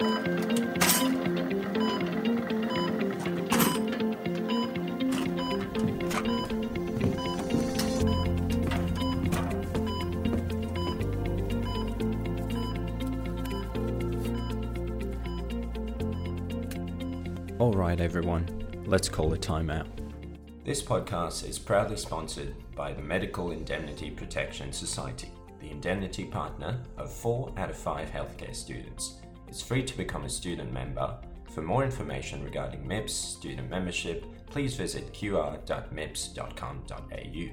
All right, everyone, let's call a timeout. This podcast is proudly sponsored by the Medical Indemnity Protection Society, the indemnity partner of four out of five healthcare students. It's free to become a student member. For more information regarding MIPS student membership, please visit qr.mips.com.au.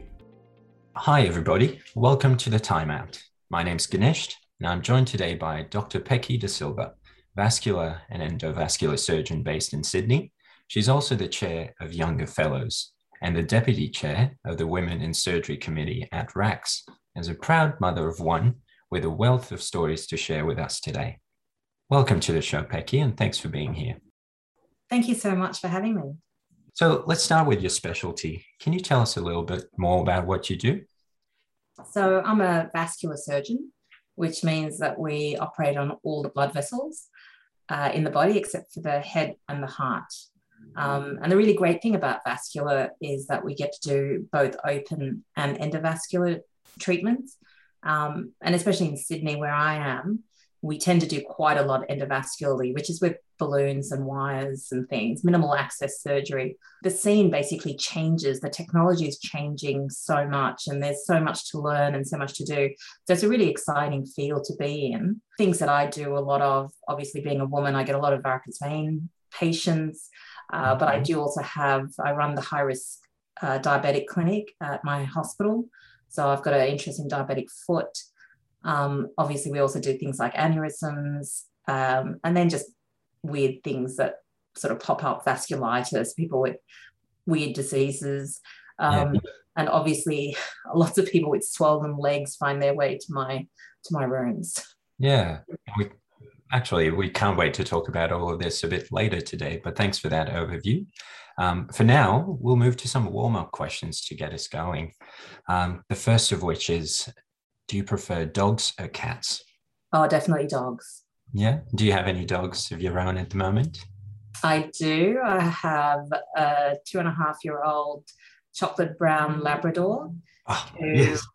Hi, everybody. Welcome to the Timeout. My name's Ganesh, and I'm joined today by Dr. Pecky De Silva, vascular and endovascular surgeon based in Sydney. She's also the chair of Younger Fellows and the deputy chair of the Women in Surgery Committee at RACS. As a proud mother of one with a wealth of stories to share with us today. Welcome to the show, Pecky, and thanks for being here. Thank you so much for having me. So let's start with your specialty. Can you tell us a little bit more about what you do? So I'm a vascular surgeon, which means that we operate on all the blood vessels uh, in the body except for the head and the heart. Um, and the really great thing about vascular is that we get to do both open and endovascular treatments. Um, and especially in Sydney, where I am, we tend to do quite a lot endovascularly, which is with balloons and wires and things, minimal access surgery. The scene basically changes. The technology is changing so much, and there's so much to learn and so much to do. So it's a really exciting field to be in. Things that I do a lot of, obviously, being a woman, I get a lot of varicose vein patients, uh, but I mm-hmm. do also have, I run the high risk uh, diabetic clinic at my hospital. So I've got an interest in diabetic foot. Um, obviously, we also do things like aneurysms um, and then just weird things that sort of pop up vasculitis, people with weird diseases. Um, yeah. And obviously, lots of people with swollen legs find their way to my to my rooms. Yeah, we, actually, we can't wait to talk about all of this a bit later today. But thanks for that overview. Um, for now, we'll move to some warm up questions to get us going. Um, the first of which is do you prefer dogs or cats? Oh, definitely dogs. Yeah. Do you have any dogs of your own at the moment? I do. I have a two and a half year old chocolate brown Labrador oh, who yes.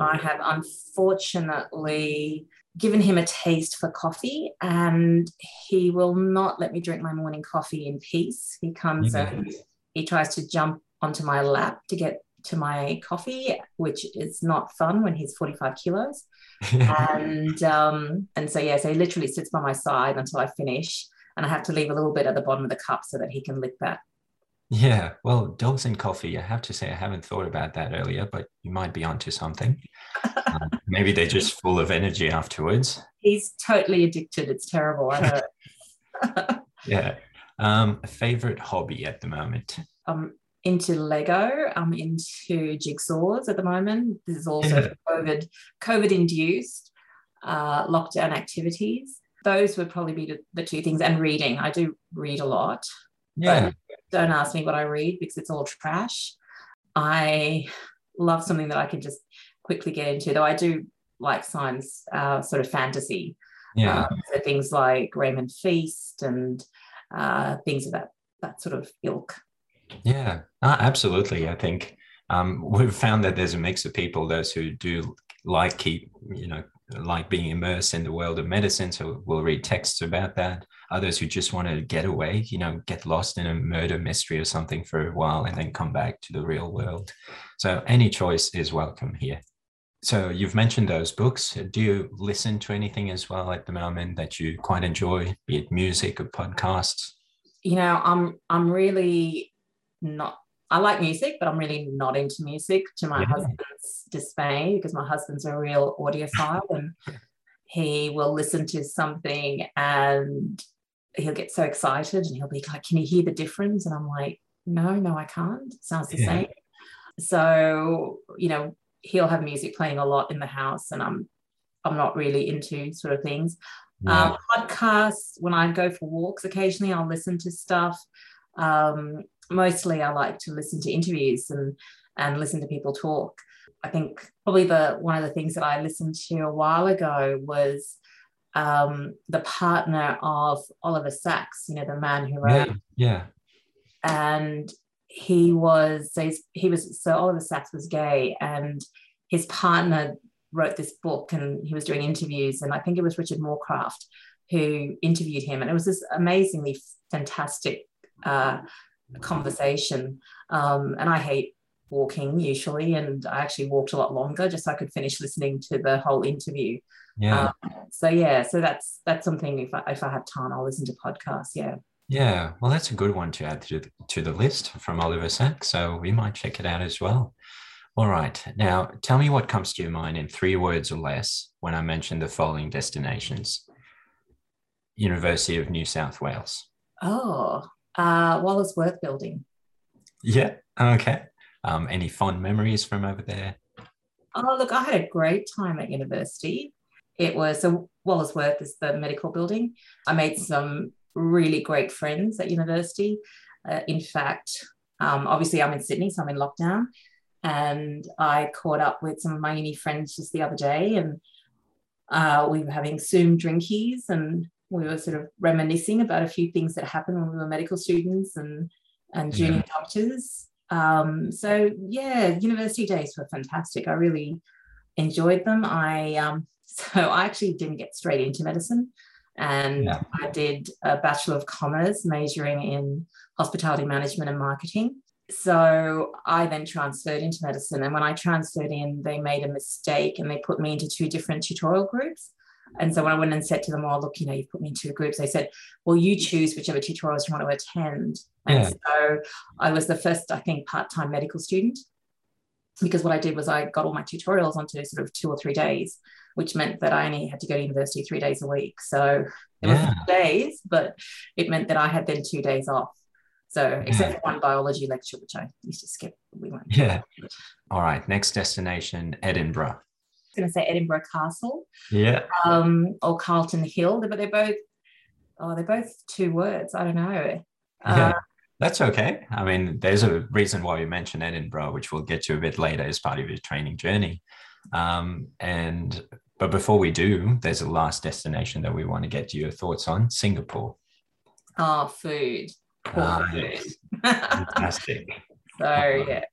I have unfortunately given him a taste for coffee and he will not let me drink my morning coffee in peace. He comes yeah. and he tries to jump onto my lap to get to my coffee, which is not fun when he's 45 kilos. and um, and so yeah, so he literally sits by my side until I finish, and I have to leave a little bit at the bottom of the cup so that he can lick that. Yeah, well, dogs and coffee. I have to say, I haven't thought about that earlier, but you might be onto something. um, maybe they're just full of energy afterwards. He's totally addicted. It's terrible. I know. yeah. Um, a favorite hobby at the moment? Um, into Lego. I'm into jigsaws at the moment. This is also COVID COVID induced uh, lockdown activities. Those would probably be the two things, and reading. I do read a lot. Yeah. don't ask me what I read because it's all trash. I love something that I can just quickly get into, though I do like science, uh, sort of fantasy. Yeah. Um, so things like Raymond Feist and uh, things of that that sort of ilk. Yeah, uh, absolutely. I think um, we've found that there's a mix of people, those who do like keep, you know, like being immersed in the world of medicine. So we'll read texts about that. Others who just want to get away, you know, get lost in a murder mystery or something for a while and then come back to the real world. So any choice is welcome here. So you've mentioned those books. Do you listen to anything as well at the moment that you quite enjoy, be it music or podcasts? You know, I'm I'm really not I like music, but I'm really not into music to my yeah. husband's dismay because my husband's a real audiophile and he will listen to something and he'll get so excited and he'll be like, Can you hear the difference? And I'm like, No, no, I can't. It sounds the yeah. same. So, you know, he'll have music playing a lot in the house and I'm I'm not really into sort of things. Um, podcasts, when I go for walks occasionally, I'll listen to stuff. Um, mostly I like to listen to interviews and and listen to people talk. I think probably the one of the things that I listened to a while ago was um, the partner of Oliver Sacks, you know, the man who wrote. Yeah. yeah. And he was so he was so Oliver Sacks was gay, and his partner wrote this book, and he was doing interviews, and I think it was Richard Morecraft who interviewed him, and it was this amazingly fantastic uh, conversation. Um, and I hate walking usually, and I actually walked a lot longer just so I could finish listening to the whole interview. Yeah. Um, so yeah, so that's that's something if I if I have time, I'll listen to podcasts. Yeah. Yeah, well, that's a good one to add to the, to the list from Oliver Sacks. So we might check it out as well. All right. Now, tell me what comes to your mind in three words or less when I mention the following destinations University of New South Wales. Oh, uh, Wallace Wurth Building. Yeah. Okay. Um, any fond memories from over there? Oh, look, I had a great time at university. It was so Wallace Wurth is the medical building. I made some really great friends at university. Uh, in fact, um, obviously, I'm in Sydney, so I'm in lockdown. And I caught up with some of my uni friends just the other day, and uh, we were having Zoom drinkies, and we were sort of reminiscing about a few things that happened when we were medical students and and junior yeah. doctors. Um, so yeah, university days were fantastic. I really enjoyed them. I um, so I actually didn't get straight into medicine, and yeah. I did a bachelor of commerce, majoring in hospitality management and marketing. So I then transferred into medicine, and when I transferred in, they made a mistake and they put me into two different tutorial groups. And so when I went and said to them, "Oh, look, you know, you've put me in two groups," they said, "Well, you choose whichever tutorials you want to attend." And yeah. so I was the first, I think, part-time medical student because what I did was I got all my tutorials onto sort of two or three days, which meant that I only had to go to university three days a week. So it yeah. was days, but it meant that I had then two days off. So except for one biology lecture, which I used to skip, we went. Yeah. All right. Next destination, Edinburgh going to say Edinburgh Castle. Yeah. Um, or Calton Hill, but they're both, oh, they're both two words. I don't know. Yeah. Uh, that's okay. I mean, there's a reason why we mentioned Edinburgh, which we'll get to a bit later as part of your training journey. Um, and but before we do, there's a last destination that we want to get your thoughts on: Singapore. Oh, food. Uh, food. Fantastic. so yeah.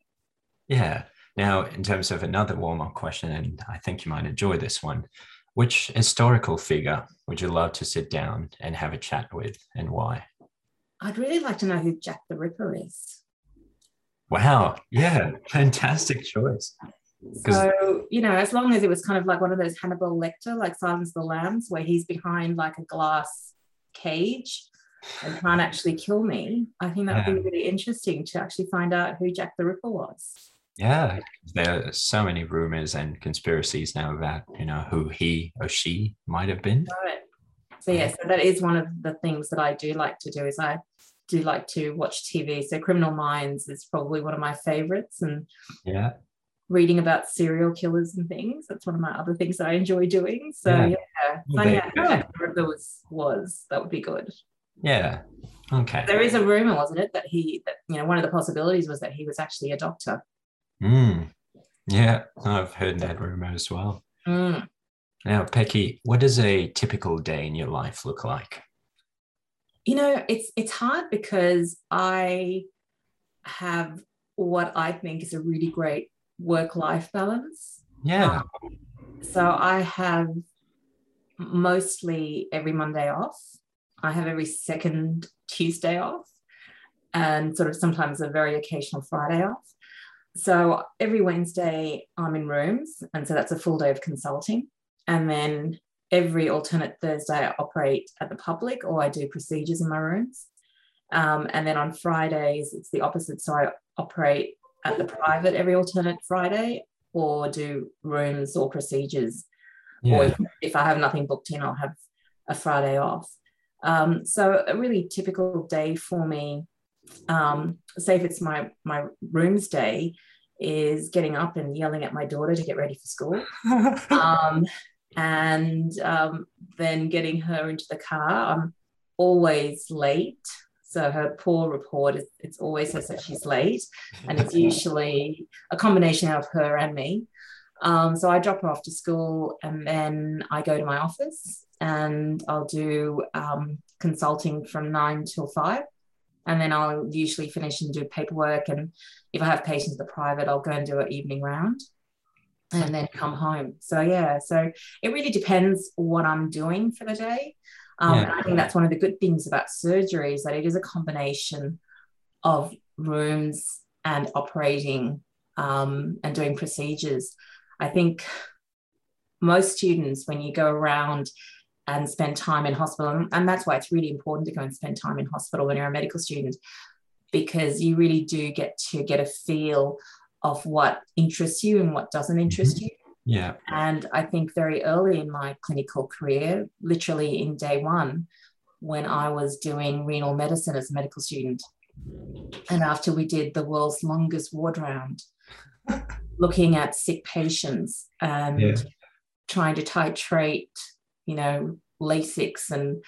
Yeah. Now, in terms of another warm up question, and I think you might enjoy this one, which historical figure would you love to sit down and have a chat with and why? I'd really like to know who Jack the Ripper is. Wow. Yeah. Fantastic choice. So, you know, as long as it was kind of like one of those Hannibal Lecter, like Silence the Lambs, where he's behind like a glass cage and can't actually kill me, I think that would yeah. be really interesting to actually find out who Jack the Ripper was. Yeah, there are so many rumors and conspiracies now about you know who he or she might have been. Right. So yeah, so that is one of the things that I do like to do is I do like to watch TV. So Criminal Minds is probably one of my favorites, and yeah, reading about serial killers and things. That's one of my other things that I enjoy doing. So yeah, yeah finding out who there was was that would be good. Yeah. Okay. There is a rumor, wasn't it, that he that you know one of the possibilities was that he was actually a doctor. Mm. Yeah, I've heard that rumor as well. Mm. Now, Pecky, what does a typical day in your life look like? You know, it's it's hard because I have what I think is a really great work-life balance. Yeah. Um, so I have mostly every Monday off. I have every second Tuesday off, and sort of sometimes a very occasional Friday off. So every Wednesday, I'm in rooms. And so that's a full day of consulting. And then every alternate Thursday, I operate at the public or I do procedures in my rooms. Um, and then on Fridays, it's the opposite. So I operate at the private every alternate Friday or do rooms or procedures. Yeah. Or if, if, I have nothing booked in, I'll have a Friday off. Um, so a really typical day for me um, say if it's my my rooms day, is getting up and yelling at my daughter to get ready for school, um, and um, then getting her into the car. I'm always late. So her poor report is it's always says that she's late, and it's usually a combination of her and me. Um, so I drop her off to school, and then I go to my office. and I'll do um, consulting from nine till five. And then I'll usually finish and do paperwork. And if I have patients at the private, I'll go and do an evening round and then come home. So, yeah, so it really depends what I'm doing for the day. Um, yeah. And I think that's one of the good things about surgery is that it is a combination of rooms and operating um, and doing procedures. I think most students, when you go around and spend time in hospital, and that's why it's really important to go and spend time in hospital when you're a medical student, because you really do get to get a feel of what interests you and what doesn't interest mm-hmm. you. Yeah. And I think very early in my clinical career, literally in day one, when I was doing renal medicine as a medical student, and after we did the world's longest ward round, looking at sick patients and yeah. trying to titrate, you know, Lasix and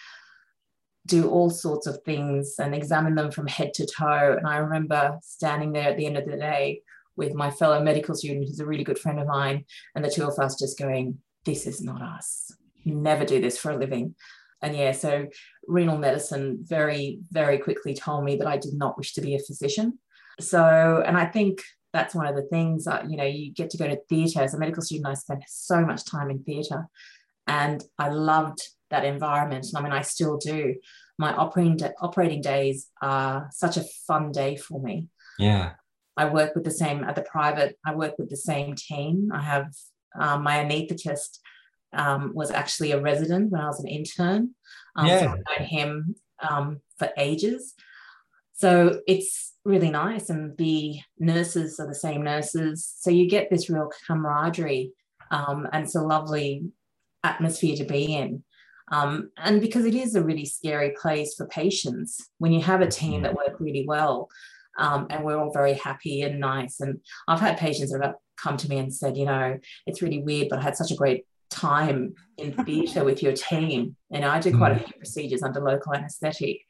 do all sorts of things and examine them from head to toe. And I remember standing there at the end of the day with my fellow medical student, who's a really good friend of mine, and the two of us just going, This is not us. You Never do this for a living. And yeah, so renal medicine very, very quickly told me that I did not wish to be a physician. So, and I think that's one of the things that, you know, you get to go to theatre. As a medical student, I spent so much time in theatre and I loved that environment. And I mean, I still do. My operating, operating days are such a fun day for me. Yeah. I work with the same at the private. I work with the same team. I have um, my anaesthetist um, was actually a resident when I was an intern. Um, yeah. So I've known him um, for ages. So it's really nice, and the nurses are the same nurses. So you get this real camaraderie, um, and it's a lovely atmosphere to be in. Um, and because it is a really scary place for patients, when you have a team mm-hmm. that work really well, um, and we're all very happy and nice. And I've had patients that have come to me and said, you know, it's really weird, but I had such a great time in theatre with your team. And I do quite a few procedures under local anaesthetic.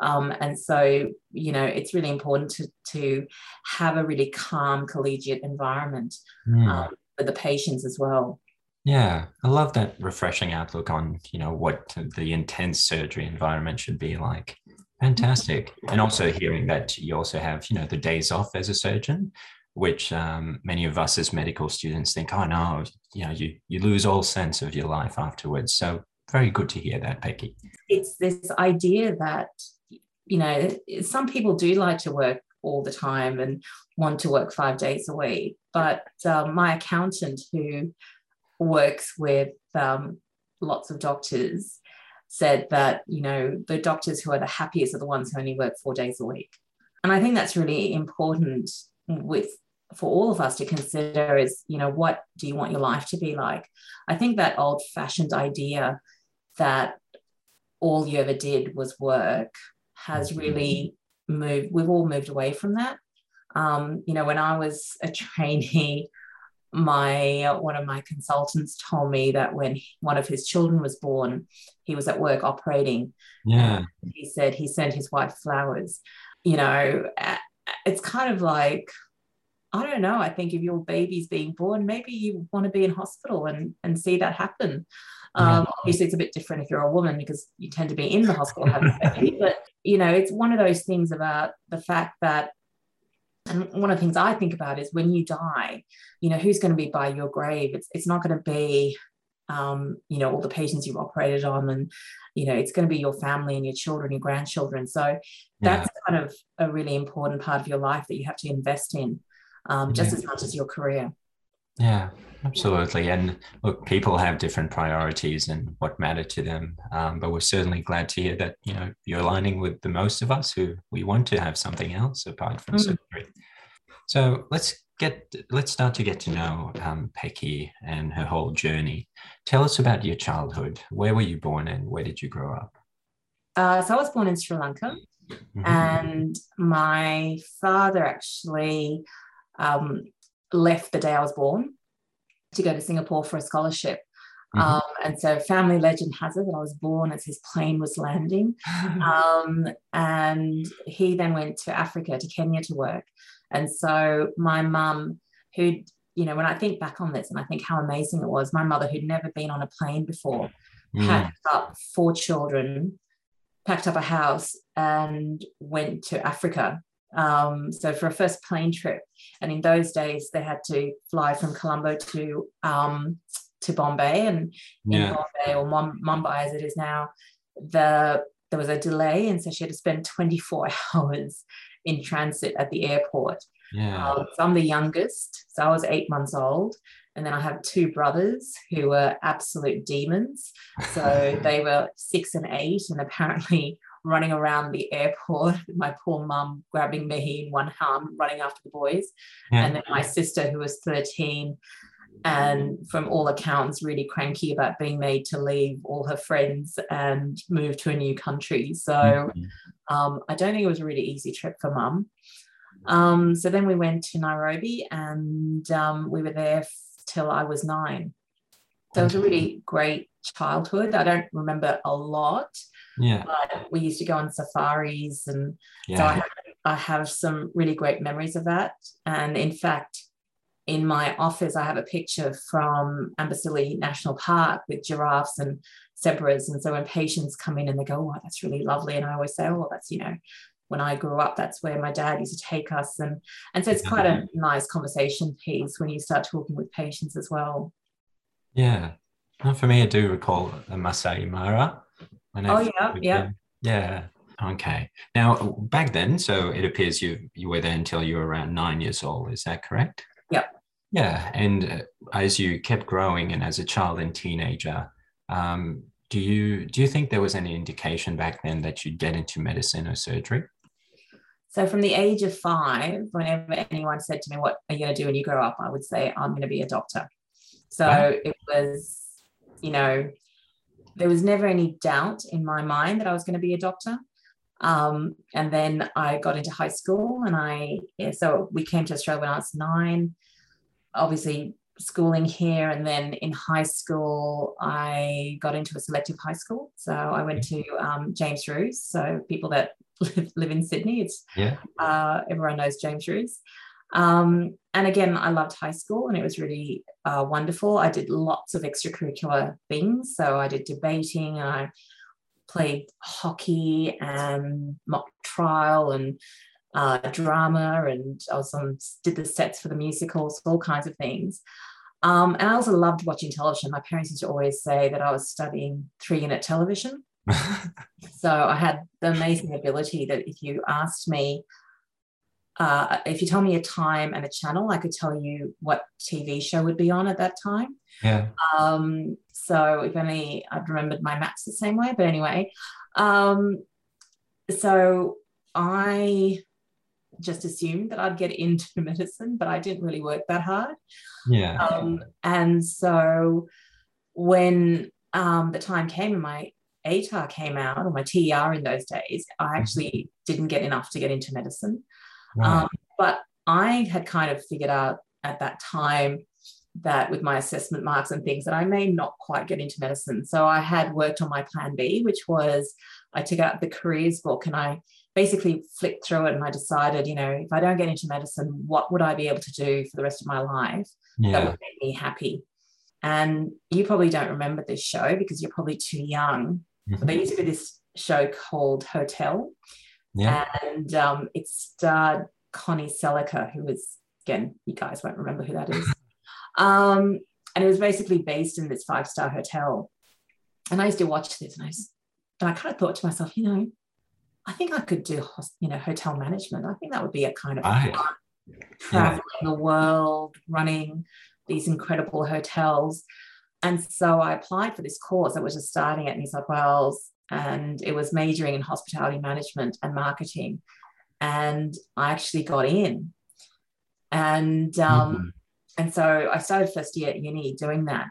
Um, and so, you know, it's really important to, to have a really calm collegiate environment mm. um, for the patients as well. Yeah, I love that refreshing outlook on, you know, what the intense surgery environment should be like. Fantastic. And also hearing that you also have, you know, the days off as a surgeon, which um, many of us as medical students think, oh no, you know, you, you lose all sense of your life afterwards. So very good to hear that, Pecky. It's this idea that, you know, some people do like to work all the time and want to work five days a week. But um, my accountant, who works with um, lots of doctors, said that, you know, the doctors who are the happiest are the ones who only work four days a week. And I think that's really important with for all of us to consider is you know what do you want your life to be like i think that old fashioned idea that all you ever did was work has mm-hmm. really moved we've all moved away from that um, you know when i was a trainee my one of my consultants told me that when one of his children was born he was at work operating yeah he said he sent his wife flowers you know it's kind of like I don't know. I think if your baby's being born, maybe you want to be in hospital and, and see that happen. Um, Obviously, it's a bit different if you're a woman because you tend to be in the hospital having a baby. But, you know, it's one of those things about the fact that, and one of the things I think about is when you die, you know, who's going to be by your grave? It's, it's not going to be, um, you know, all the patients you've operated on and, you know, it's going to be your family and your children, your grandchildren. So that's yeah. kind of a really important part of your life that you have to invest in um, just yeah. as much as your career. Yeah, absolutely. And look, people have different priorities and what matter to them. Um, but we're certainly glad to hear that you know you're aligning with the most of us who we want to have something else apart from mm. surgery. So let's get let's start to get to know um, Pecky and her whole journey. Tell us about your childhood. Where were you born and where did you grow up? Uh, so I was born in Sri Lanka, mm-hmm. and my father actually um, left the day I was born to go to Singapore for a scholarship. Mm-hmm. Um, and so, family legend has it that I was born as his plane was landing. Um, and he then went to Africa, to Kenya to work. And so, my mum, who, you know, when I think back on this and I think how amazing it was, my mother, who'd never been on a plane before, mm. packed up four children, packed up a house, and went to Africa. Um, so for a first plane trip, and in those days they had to fly from Colombo to um, to Bombay, and yeah. in Bombay or Mumbai as it is now, the there was a delay, and so she had to spend 24 hours in transit at the airport. Yeah. Um, so I'm the youngest, so I was eight months old, and then I have two brothers who were absolute demons. So they were six and eight, and apparently running around the airport. My poor mum grabbing me in one arm, running after the boys, yeah. and then my sister who was 13 and from all accounts really cranky about being made to leave all her friends and move to a new country so mm-hmm. um, i don't think it was a really easy trip for mum um, so then we went to nairobi and um, we were there till i was nine so it was a really great childhood i don't remember a lot yeah but we used to go on safaris and yeah. so I have, I have some really great memories of that and in fact in my office, I have a picture from Amboseli National Park with giraffes and zebras. And so when patients come in and they go, oh, that's really lovely. And I always say, oh, that's, you know, when I grew up, that's where my dad used to take us. And, and so it's quite a nice conversation piece when you start talking with patients as well. Yeah. For me, I do recall a Masai Mara. Oh, yeah. Yeah. Yeah. Okay. Now, back then, so it appears you you were there until you were around nine years old. Is that correct? Yep. Yeah, and uh, as you kept growing and as a child and teenager, um, do you do you think there was any indication back then that you'd get into medicine or surgery? So from the age of five, whenever anyone said to me, "What are you going to do when you grow up?" I would say, "I'm going to be a doctor." So it was, you know, there was never any doubt in my mind that I was going to be a doctor. Um, and then I got into high school, and I yeah, so we came to Australia when I was nine obviously schooling here. And then in high school i got into a selective high school. So i went to um, James Ruse so people that live, live in sydney it's yeah. uh, everyone knows James Ruse um, and again i loved high school and it was really uh, wonderful i did lots of extracurricular things so i did debating and i played hockey and mock trial and uh, drama and I was on did the sets for the musicals, all kinds of things. Um, and I also loved watching television. My parents used to always say that I was studying three unit television. so I had the amazing ability that if you asked me, uh, if you tell me a time and a channel, I could tell you what TV show would be on at that time. Yeah. Um, so if only I'd remembered my maths the same way. But anyway, um, so I just assumed that I'd get into medicine, but I didn't really work that hard. Yeah. Um, and so when um, the time came and my ATAR came out, or my TER in those days, I mm-hmm. actually didn't get enough to get into medicine. Right. Um, but I had kind of figured out at that time that with my assessment marks and things that I may not quite get into medicine. So I had worked on my plan B, which was I took out the careers book and I basically flipped through it and I decided, you know, if I don't get into medicine, what would I be able to do for the rest of my life yeah. that would make me happy? And you probably don't remember this show because you're probably too young. Mm-hmm. But there used to be this show called Hotel. Yeah. And um, it starred Connie Sellecca, who was, again, you guys won't remember who that is. um, and it was basically based in this five star hotel. And I used to watch this and I, and I kind of thought to myself, you know, I think I could do, you know, hotel management. I think that would be a kind of fun, traveling yeah. the world, running these incredible hotels. And so I applied for this course that was just starting at New South Wales, and it was majoring in hospitality management and marketing. And I actually got in. And um, mm-hmm. and so I started first year at uni doing that.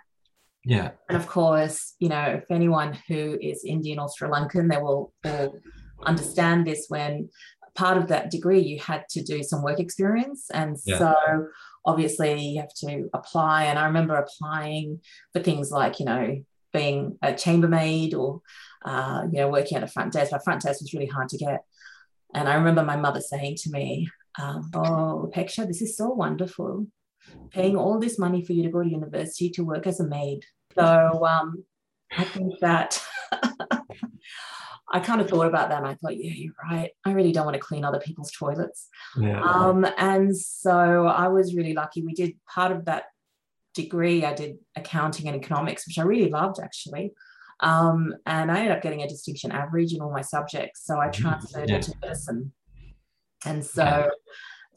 Yeah. And of course, you know, if anyone who is Indian or Sri Lankan, they will, will understand this when part of that degree you had to do some work experience and yeah. so obviously you have to apply and i remember applying for things like you know being a chambermaid or uh, you know working at a front desk my front desk was really hard to get and i remember my mother saying to me um, oh peksha this is so wonderful paying all this money for you to go to university to work as a maid so um, I think that I kind of thought about that and I thought, yeah, you're right. I really don't want to clean other people's toilets. Yeah. Um, and so I was really lucky. We did part of that degree, I did accounting and economics, which I really loved actually. Um, and I ended up getting a distinction average in all my subjects. So I mm-hmm. transferred yeah. into medicine. And so yeah.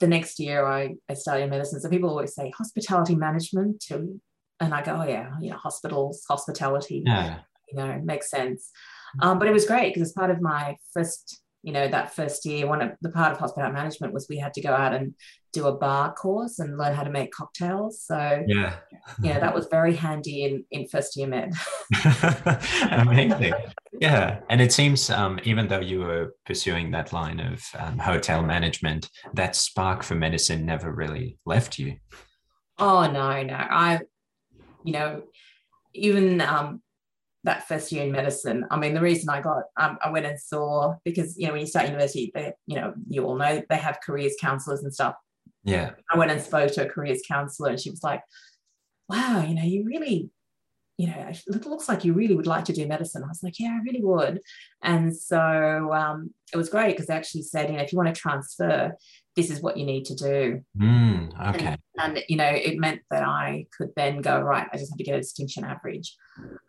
the next year I, I studied medicine. So people always say hospitality management to, and I go, oh yeah, you know, hospitals, hospitality, yeah. you know, makes sense. Um, but it was great because it's part of my first, you know, that first year, one of the part of hospitality management was we had to go out and do a bar course and learn how to make cocktails. So yeah, yeah, that was very handy in in first year med. Amazing. Yeah, and it seems um, even though you were pursuing that line of um, hotel management, that spark for medicine never really left you. Oh no, no, I, you know, even um, that first year in medicine. I mean, the reason I got, um, I went and saw because you know when you start university, they, you know, you all know they have careers counselors and stuff. Yeah. I went and spoke to a careers counselor, and she was like, "Wow, you know, you really, you know, it looks like you really would like to do medicine." I was like, "Yeah, I really would." And so um, it was great because they actually said, you know, if you want to transfer, this is what you need to do. Mm, okay. And, and, you know, it meant that I could then go, right, I just have to get a distinction average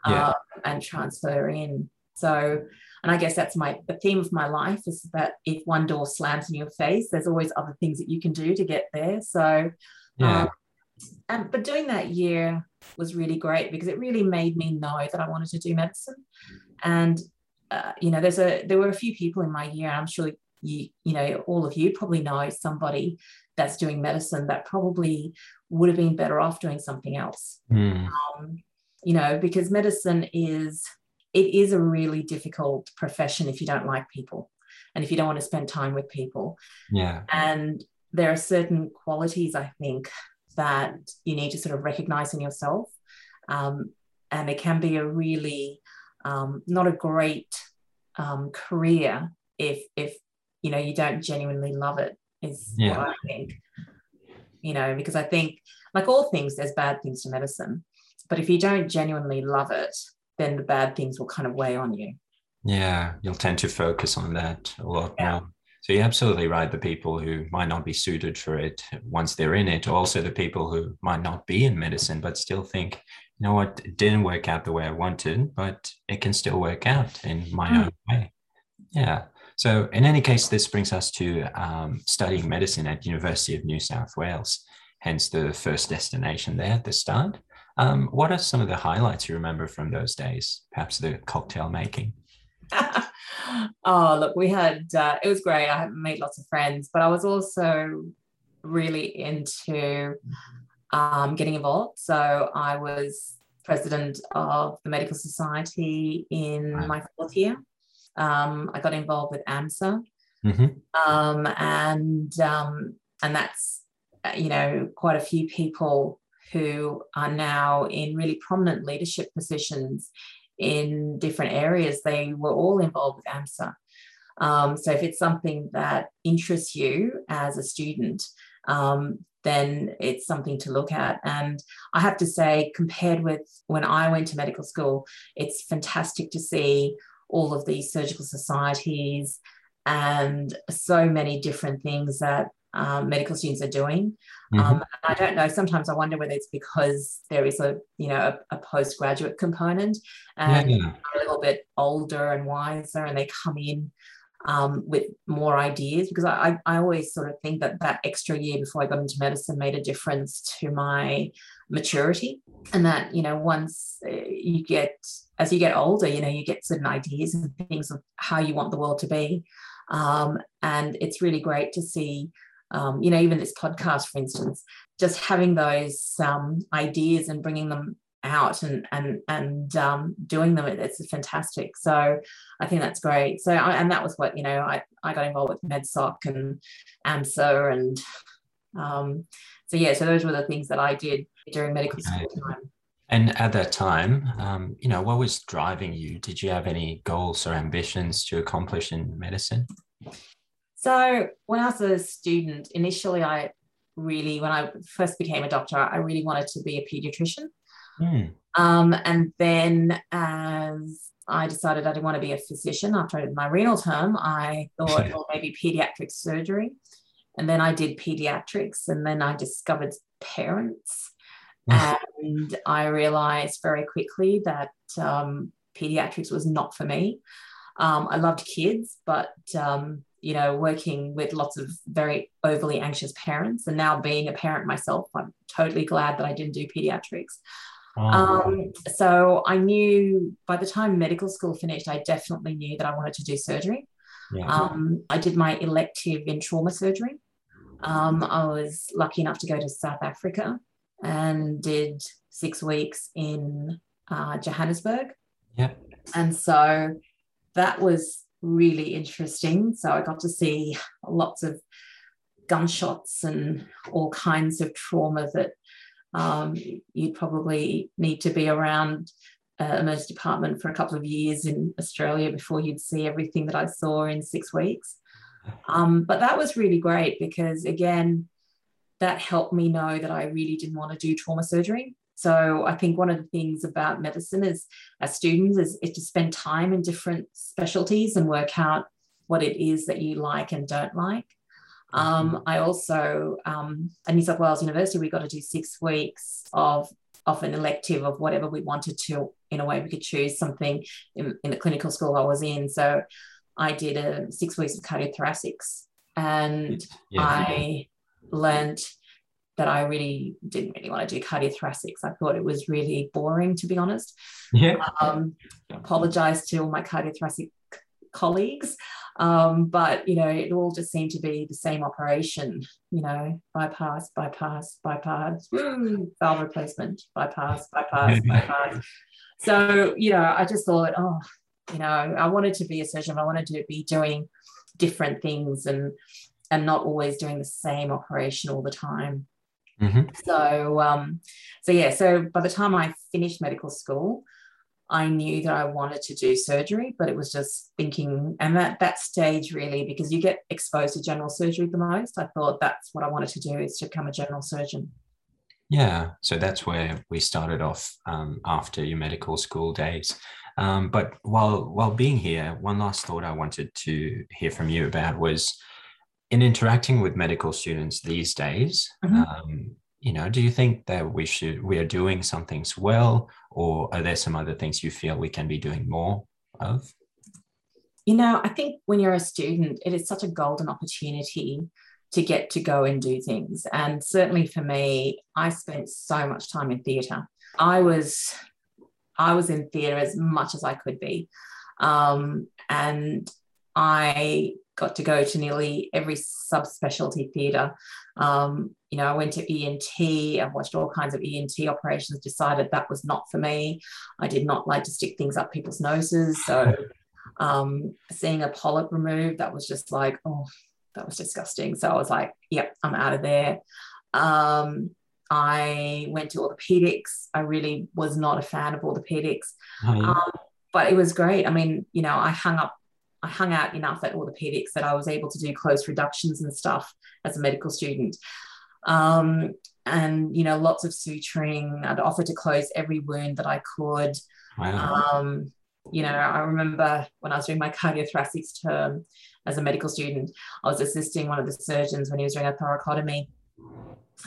yeah. uh, and transfer in. So, and I guess that's my, the theme of my life is that if one door slams in your face, there's always other things that you can do to get there. So, yeah. Um, and, but doing that year was really great because it really made me know that I wanted to do medicine. And, uh, you know, there's a, there were a few people in my year, I'm sure you you know all of you probably know somebody that's doing medicine that probably would have been better off doing something else. Mm. um, you know because medicine is it is a really difficult profession if you don't like people and if you don't want to spend time with people. Yeah. And there are certain qualities i think that you need to sort of recognize in yourself. Um, and it can be a really um, not a great um, career if if you know you don't genuinely love it is yeah. what i think you know because i think like all things there's bad things to medicine but if you don't genuinely love it then the bad things will kind of weigh on you yeah you'll tend to focus on that a lot yeah. more so you're absolutely right the people who might not be suited for it once they're in it also the people who might not be in medicine but still think you know what it didn't work out the way i wanted but it can still work out in my mm. own way yeah so in any case, this brings us to um, studying medicine at University of New South Wales, hence the first destination there at the start. Um, what are some of the highlights you remember from those days? Perhaps the cocktail making. oh, look, we had, uh, it was great. I made lots of friends, but I was also really into um, getting involved. So I was president of the Medical Society in wow. my fourth year. Um, I got involved with AMSA, mm-hmm. um, and um, and that's uh, you know quite a few people who are now in really prominent leadership positions in different areas. They were all involved with AMSA. Um, so if it's something that interests you as a student, um, then it's something to look at. And I have to say, compared with when I went to medical school, it's fantastic to see all of these surgical societies and so many different things that um, medical students are doing. Mm-hmm. Um, I don't know. Sometimes I wonder whether it's because there is a you know a, a postgraduate component and yeah, yeah. a little bit older and wiser, and they come in um, with more ideas. Because I, I always sort of think that that extra year before I got into medicine made a difference to my maturity, and that you know once uh, you get as you get older, you know, you get certain ideas and things of how you want the world to be. Um, and it's really great to see, um, you know, even this podcast, for instance, just having those um, ideas and bringing them out and and and um, doing them it's fantastic so i think that's great so I, and that was what you know i i got involved with medsoc and amsa and um, so yeah so those were the things that i did during medical school time and at that time, um, you know, what was driving you? Did you have any goals or ambitions to accomplish in medicine? So when I was a student, initially I really, when I first became a doctor, I really wanted to be a pediatrician. Mm. Um, and then as I decided I didn't want to be a physician after I did my renal term, I thought, well, maybe pediatric surgery. And then I did pediatrics, and then I discovered parents. And I realized very quickly that um, pediatrics was not for me. Um, I loved kids, but um, you know, working with lots of very overly anxious parents, and now being a parent myself, I'm totally glad that I didn't do pediatrics. Oh. Um, so I knew by the time medical school finished, I definitely knew that I wanted to do surgery. Yeah. Um, I did my elective in trauma surgery. Um, I was lucky enough to go to South Africa and did six weeks in uh, Johannesburg. Yeah. And so that was really interesting. So I got to see lots of gunshots and all kinds of trauma that um, you'd probably need to be around uh, emergency department for a couple of years in Australia before you'd see everything that I saw in six weeks. Um, but that was really great because, again, that helped me know that I really didn't want to do trauma surgery. So I think one of the things about medicine is as students is, is to spend time in different specialties and work out what it is that you like and don't like. Um, mm-hmm. I also, um, at New South Wales University, we got to do six weeks of, of an elective of whatever we wanted to. In a way, we could choose something in, in the clinical school I was in. So I did a six weeks of cardiothoracics and. I learned that I really didn't really want to do cardiothoracics. I thought it was really boring, to be honest. Yeah. Um, apologize to all my cardiothoracic colleagues. Um, but you know, it all just seemed to be the same operation, you know, bypass, bypass, bypass, woo, valve replacement, bypass, bypass, bypass. So, you know, I just thought, oh, you know, I wanted to be a surgeon, I wanted to be doing different things and and not always doing the same operation all the time. Mm-hmm. So, um, so yeah. So by the time I finished medical school, I knew that I wanted to do surgery, but it was just thinking, and at that stage, really, because you get exposed to general surgery the most, I thought that's what I wanted to do is to become a general surgeon. Yeah, so that's where we started off um, after your medical school days. Um, but while while being here, one last thought I wanted to hear from you about was in interacting with medical students these days. Mm-hmm. Um, you know, do you think that we should we are doing some things well, or are there some other things you feel we can be doing more of? You know, I think when you're a student, it is such a golden opportunity to get to go and do things. And certainly for me, I spent so much time in theatre. I was I was in theatre as much as I could be. Um, and I got to go to nearly every subspecialty theatre. Um, you know, I went to ENT, I've watched all kinds of ENT operations, decided that was not for me. I did not like to stick things up people's noses. So um, seeing a polyp removed, that was just like, oh, that was disgusting. So I was like, yep, I'm out of there. Um, I went to orthopedics. I really was not a fan of orthopedics. Oh, yeah. um, but it was great. I mean, you know, I hung up I hung out enough at orthopedics that I was able to do close reductions and stuff as a medical student. Um, and, you know, lots of suturing. I'd offer to close every wound that I could. Wow. Um, you know, I remember when I was doing my cardiothoracics term as a medical student, I was assisting one of the surgeons when he was doing a thoracotomy.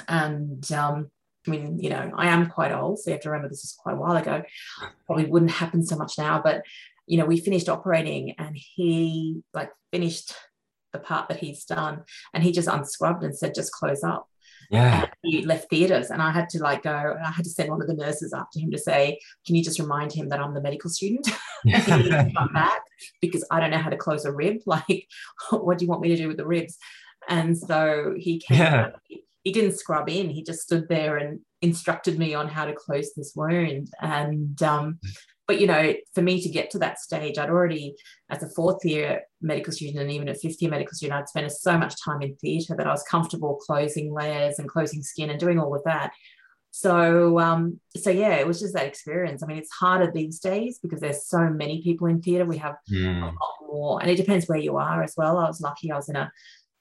And um, I mean, you know, I am quite old, so you have to remember this is quite a while ago. Probably wouldn't happen so much now, but you know, we finished operating and he like finished the part that he's done and he just unscrubbed and said, just close up. Yeah. And he left theatres and I had to like go, I had to send one of the nurses after him to say, can you just remind him that I'm the medical student? and he needs to come back because I don't know how to close a rib. Like, what do you want me to do with the ribs? And so he came yeah. he, he didn't scrub in. He just stood there and instructed me on how to close this wound. And um, but you know, for me to get to that stage, I'd already, as a fourth year medical student and even a fifth year medical student, I'd spent so much time in theatre that I was comfortable closing layers and closing skin and doing all of that. So, um, so yeah, it was just that experience. I mean, it's harder these days because there's so many people in theatre. We have mm. a lot more, and it depends where you are as well. I was lucky; I was in a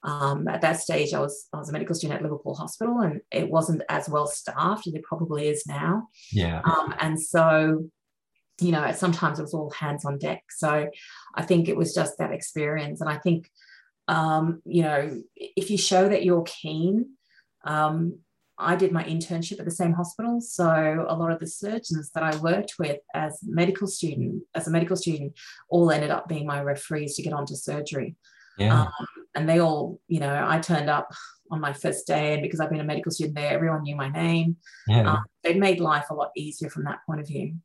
Um, at that stage, I was I was a medical student at Liverpool Hospital, and it wasn't as well staffed as it probably is now. Yeah. Um, and so, you know, sometimes it was all hands on deck. So, I think it was just that experience, and I think, um, you know, if you show that you're keen, um, I did my internship at the same hospital. So a lot of the surgeons that I worked with as medical student, as a medical student, all ended up being my referees to get onto surgery. Yeah. Um, and they all, you know, I turned up on my first day, and because I've been a medical student there, everyone knew my name. Yeah. Um, it made life a lot easier from that point of view.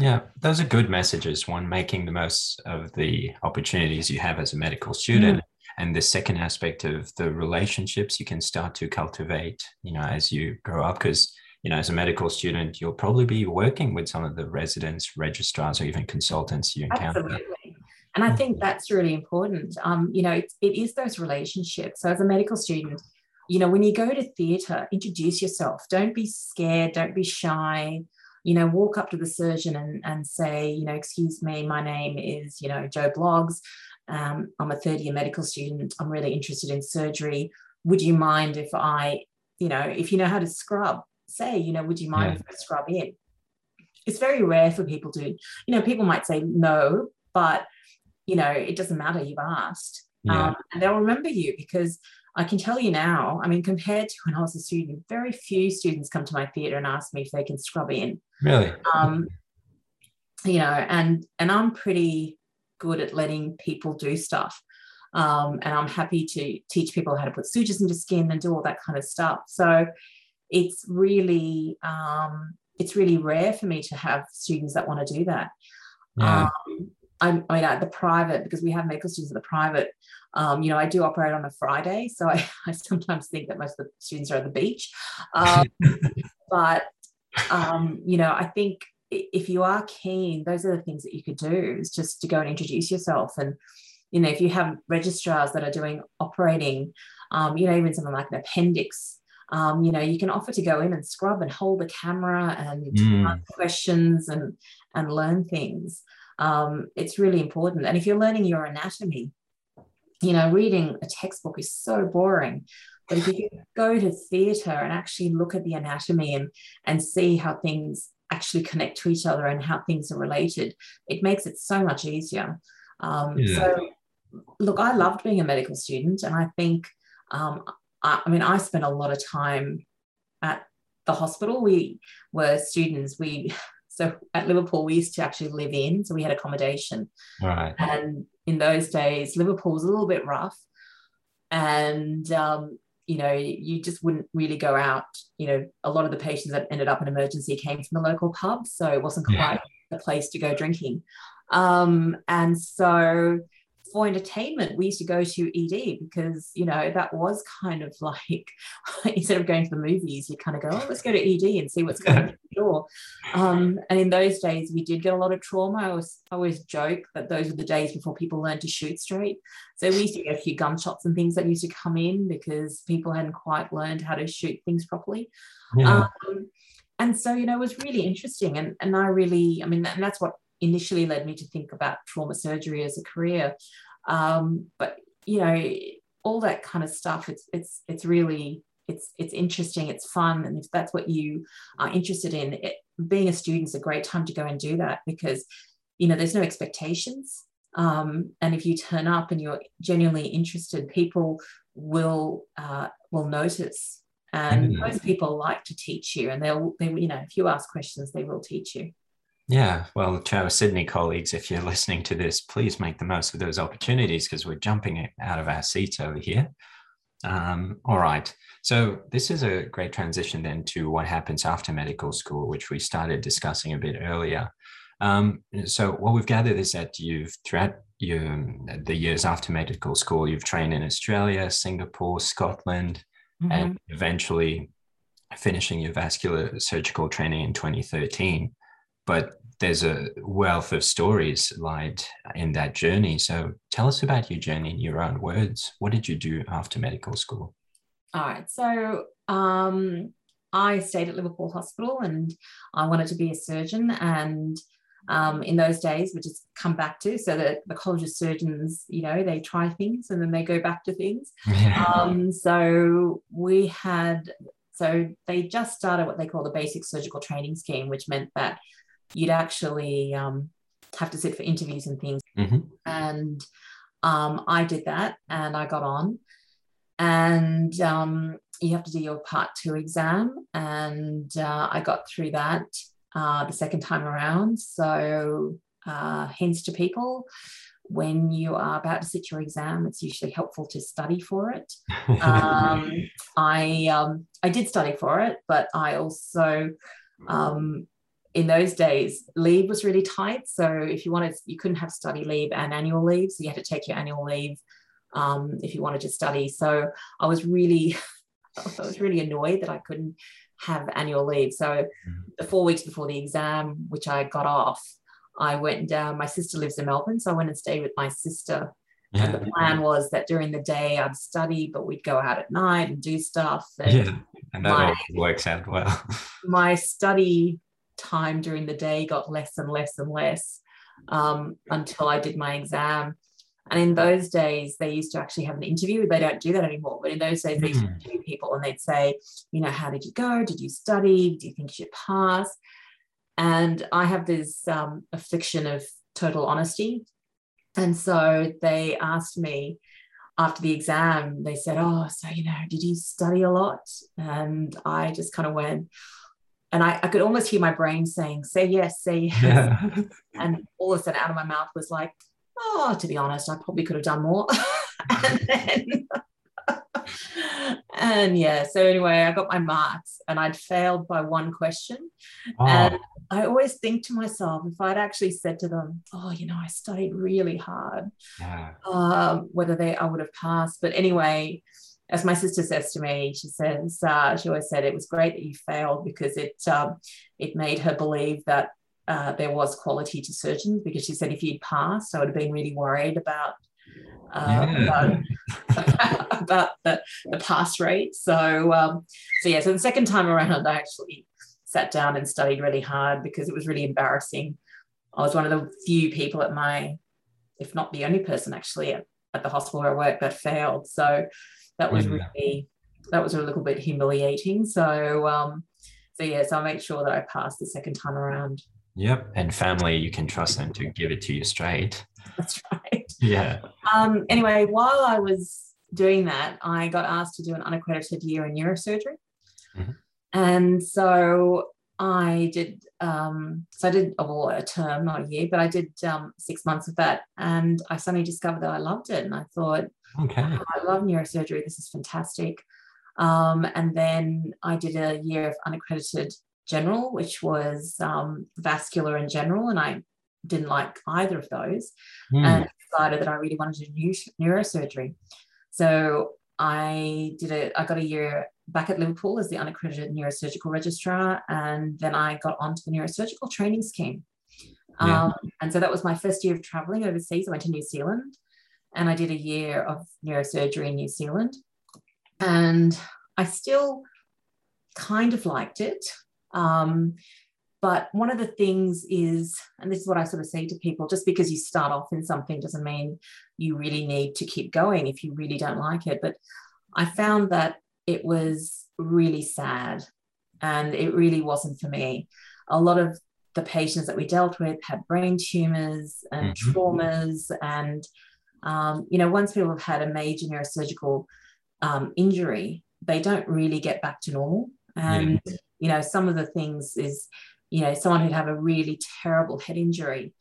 Yeah, those are good messages. One, making the most of the opportunities you have as a medical student. Mm. And the second aspect of the relationships you can start to cultivate, you know, as you grow up, because you know, as a medical student, you'll probably be working with some of the residents, registrars, or even consultants you encounter. Absolutely. And I think that's really important. Um, you know, it, it is those relationships. So as a medical student, you know, when you go to theatre, introduce yourself. Don't be scared. Don't be shy. You know, walk up to the surgeon and, and say, you know, excuse me, my name is, you know, Joe Bloggs. Um, I'm a third year medical student. I'm really interested in surgery. Would you mind if I, you know, if you know how to scrub, say, you know, would you mind yeah. if I scrub in? It's very rare for people to, you know, people might say no, but you know, it doesn't matter, you've asked. Yeah. Um, and they'll remember you because I can tell you now, I mean, compared to when I was a student, very few students come to my theatre and ask me if they can scrub in. Really? Um, you know, and and I'm pretty good at letting people do stuff. Um, and I'm happy to teach people how to put sutures into skin and do all that kind of stuff. So it's really um, it's really rare for me to have students that want to do that. Yeah. Um, I, I mean, at the private, because we have medical students at the private, um, you know, I do operate on a Friday. So I, I sometimes think that most of the students are at the beach. Um, but, um, you know, I think if you are keen, those are the things that you could do is just to go and introduce yourself. And, you know, if you have registrars that are doing operating, um, you know, even something like an appendix, um, you know, you can offer to go in and scrub and hold the camera and mm. ask questions and and learn things um, it's really important. And if you're learning your anatomy, you know, reading a textbook is so boring. But if you go to theatre and actually look at the anatomy and, and see how things actually connect to each other and how things are related, it makes it so much easier. Um, yeah. So, look, I loved being a medical student, and I think, um, I, I mean, I spent a lot of time at the hospital. We were students. We so at Liverpool, we used to actually live in, so we had accommodation. Right. And in those days, Liverpool was a little bit rough, and um, you know, you just wouldn't really go out. You know, a lot of the patients that ended up in emergency came from the local pub. so it wasn't quite yeah. a place to go drinking. Um, and so for entertainment, we used to go to ED because, you know, that was kind of like instead of going to the movies, you kind of go, oh, let's go to ED and see what's going on door. Um, and in those days, we did get a lot of trauma. I, was, I always joke that those were the days before people learned to shoot straight. So we used to get a few gunshots and things that used to come in because people hadn't quite learned how to shoot things properly. Yeah. Um, and so, you know, it was really interesting. And, and I really, I mean, and that's what initially led me to think about trauma surgery as a career. Um, but you know, all that kind of stuff. It's it's it's really it's it's interesting. It's fun, and if that's what you are interested in, it, being a student is a great time to go and do that because you know there's no expectations. Um, and if you turn up and you're genuinely interested, people will uh, will notice and mm. most people like to teach you and they'll they you know if you ask questions they will teach you yeah, well, to our Sydney colleagues, if you're listening to this, please make the most of those opportunities because we're jumping out of our seats over here. Um, all right. So, this is a great transition then to what happens after medical school, which we started discussing a bit earlier. Um, so, what we've gathered is that you've, throughout your, the years after medical school, you've trained in Australia, Singapore, Scotland, mm-hmm. and eventually finishing your vascular surgical training in 2013 but there's a wealth of stories lied in that journey. So tell us about your journey in your own words. What did you do after medical school? All right. So um, I stayed at Liverpool Hospital and I wanted to be a surgeon. And um, in those days, which has come back to. So that the College of Surgeons, you know, they try things and then they go back to things. Yeah. Um, so we had, so they just started what they call the basic surgical training scheme, which meant that you'd actually um, have to sit for interviews and things. Mm-hmm. And um, I did that and I got on. And um, you have to do your part two exam. And uh, I got through that uh, the second time around. So, uh, hence to people, when you are about to sit your exam, it's usually helpful to study for it. Um, I um, I did study for it, but I also um, in those days leave was really tight. So if you wanted, you couldn't have study leave and annual leave, so you had to take your annual leave um, if you wanted to study. So I was really I was really annoyed that I couldn't have annual leave. So mm-hmm. the four weeks before the exam, which I got off, I went down. My sister lives in Melbourne, so I went and stayed with my sister. Yeah. And the plan was that during the day I'd study, but we'd go out at night and do stuff. And yeah, and that my, works out well. my study time during the day got less and less and less um, until I did my exam. And in those days, they used to actually have an interview. They don't do that anymore. But in those days, they used to hmm. interview people and they'd say, you know, how did you go? Did you study? Do you think you should pass? And I have this um, affliction of total honesty. And so they asked me after the exam, they said, Oh, so, you know, did you study a lot? And I just kind of went, and I, I could almost hear my brain saying, Say yes, say yes. Yeah. and all of a sudden out of my mouth was like, oh, to be honest, I probably could have done more. and then, and yeah, so anyway, I got my marks and I'd failed by one question. Oh. And I always think to myself, if I'd actually said to them, oh, you know, I studied really hard, yeah. um, whether they I would have passed. But anyway, as my sister says to me, she says uh, she always said it was great that you failed because it um, it made her believe that uh, there was quality to surgeons because she said if you'd passed, I would have been really worried about uh, yeah. about, about the, the pass rate. So um, so yeah, so the second time around, I actually sat down and studied really hard because it was really embarrassing. I was one of the few people at my, if not the only person actually at, at the hospital where I worked that failed. So that was yeah. really that was a little bit humiliating. So um, so yeah, so I made sure that I passed the second time around. Yep. And family, you can trust them to give it to you straight. That's right. Yeah. Um, anyway, while I was doing that, I got asked to do an unaccredited year in neurosurgery. Mm-hmm. And so I did, um, so I did, well, a term, not a year, but I did um, six months of that. And I suddenly discovered that I loved it. And I thought, okay, oh, I love neurosurgery. This is fantastic. Um, and then I did a year of unaccredited general, which was um, vascular and general, and I didn't like either of those, mm. and decided that I really wanted to do neurosurgery. So I did it. I got a year back at Liverpool as the unaccredited neurosurgical registrar, and then I got onto the neurosurgical training scheme. Yeah. Um, and so that was my first year of traveling overseas. I went to New Zealand, and I did a year of neurosurgery in New Zealand, and I still kind of liked it. Um, but one of the things is, and this is what I sort of say to people just because you start off in something doesn't mean you really need to keep going if you really don't like it. But I found that it was really sad and it really wasn't for me. A lot of the patients that we dealt with had brain tumors and mm-hmm. traumas. And, um, you know, once people have had a major neurosurgical um, injury, they don't really get back to normal. And, yeah you know some of the things is you know someone who'd have a really terrible head injury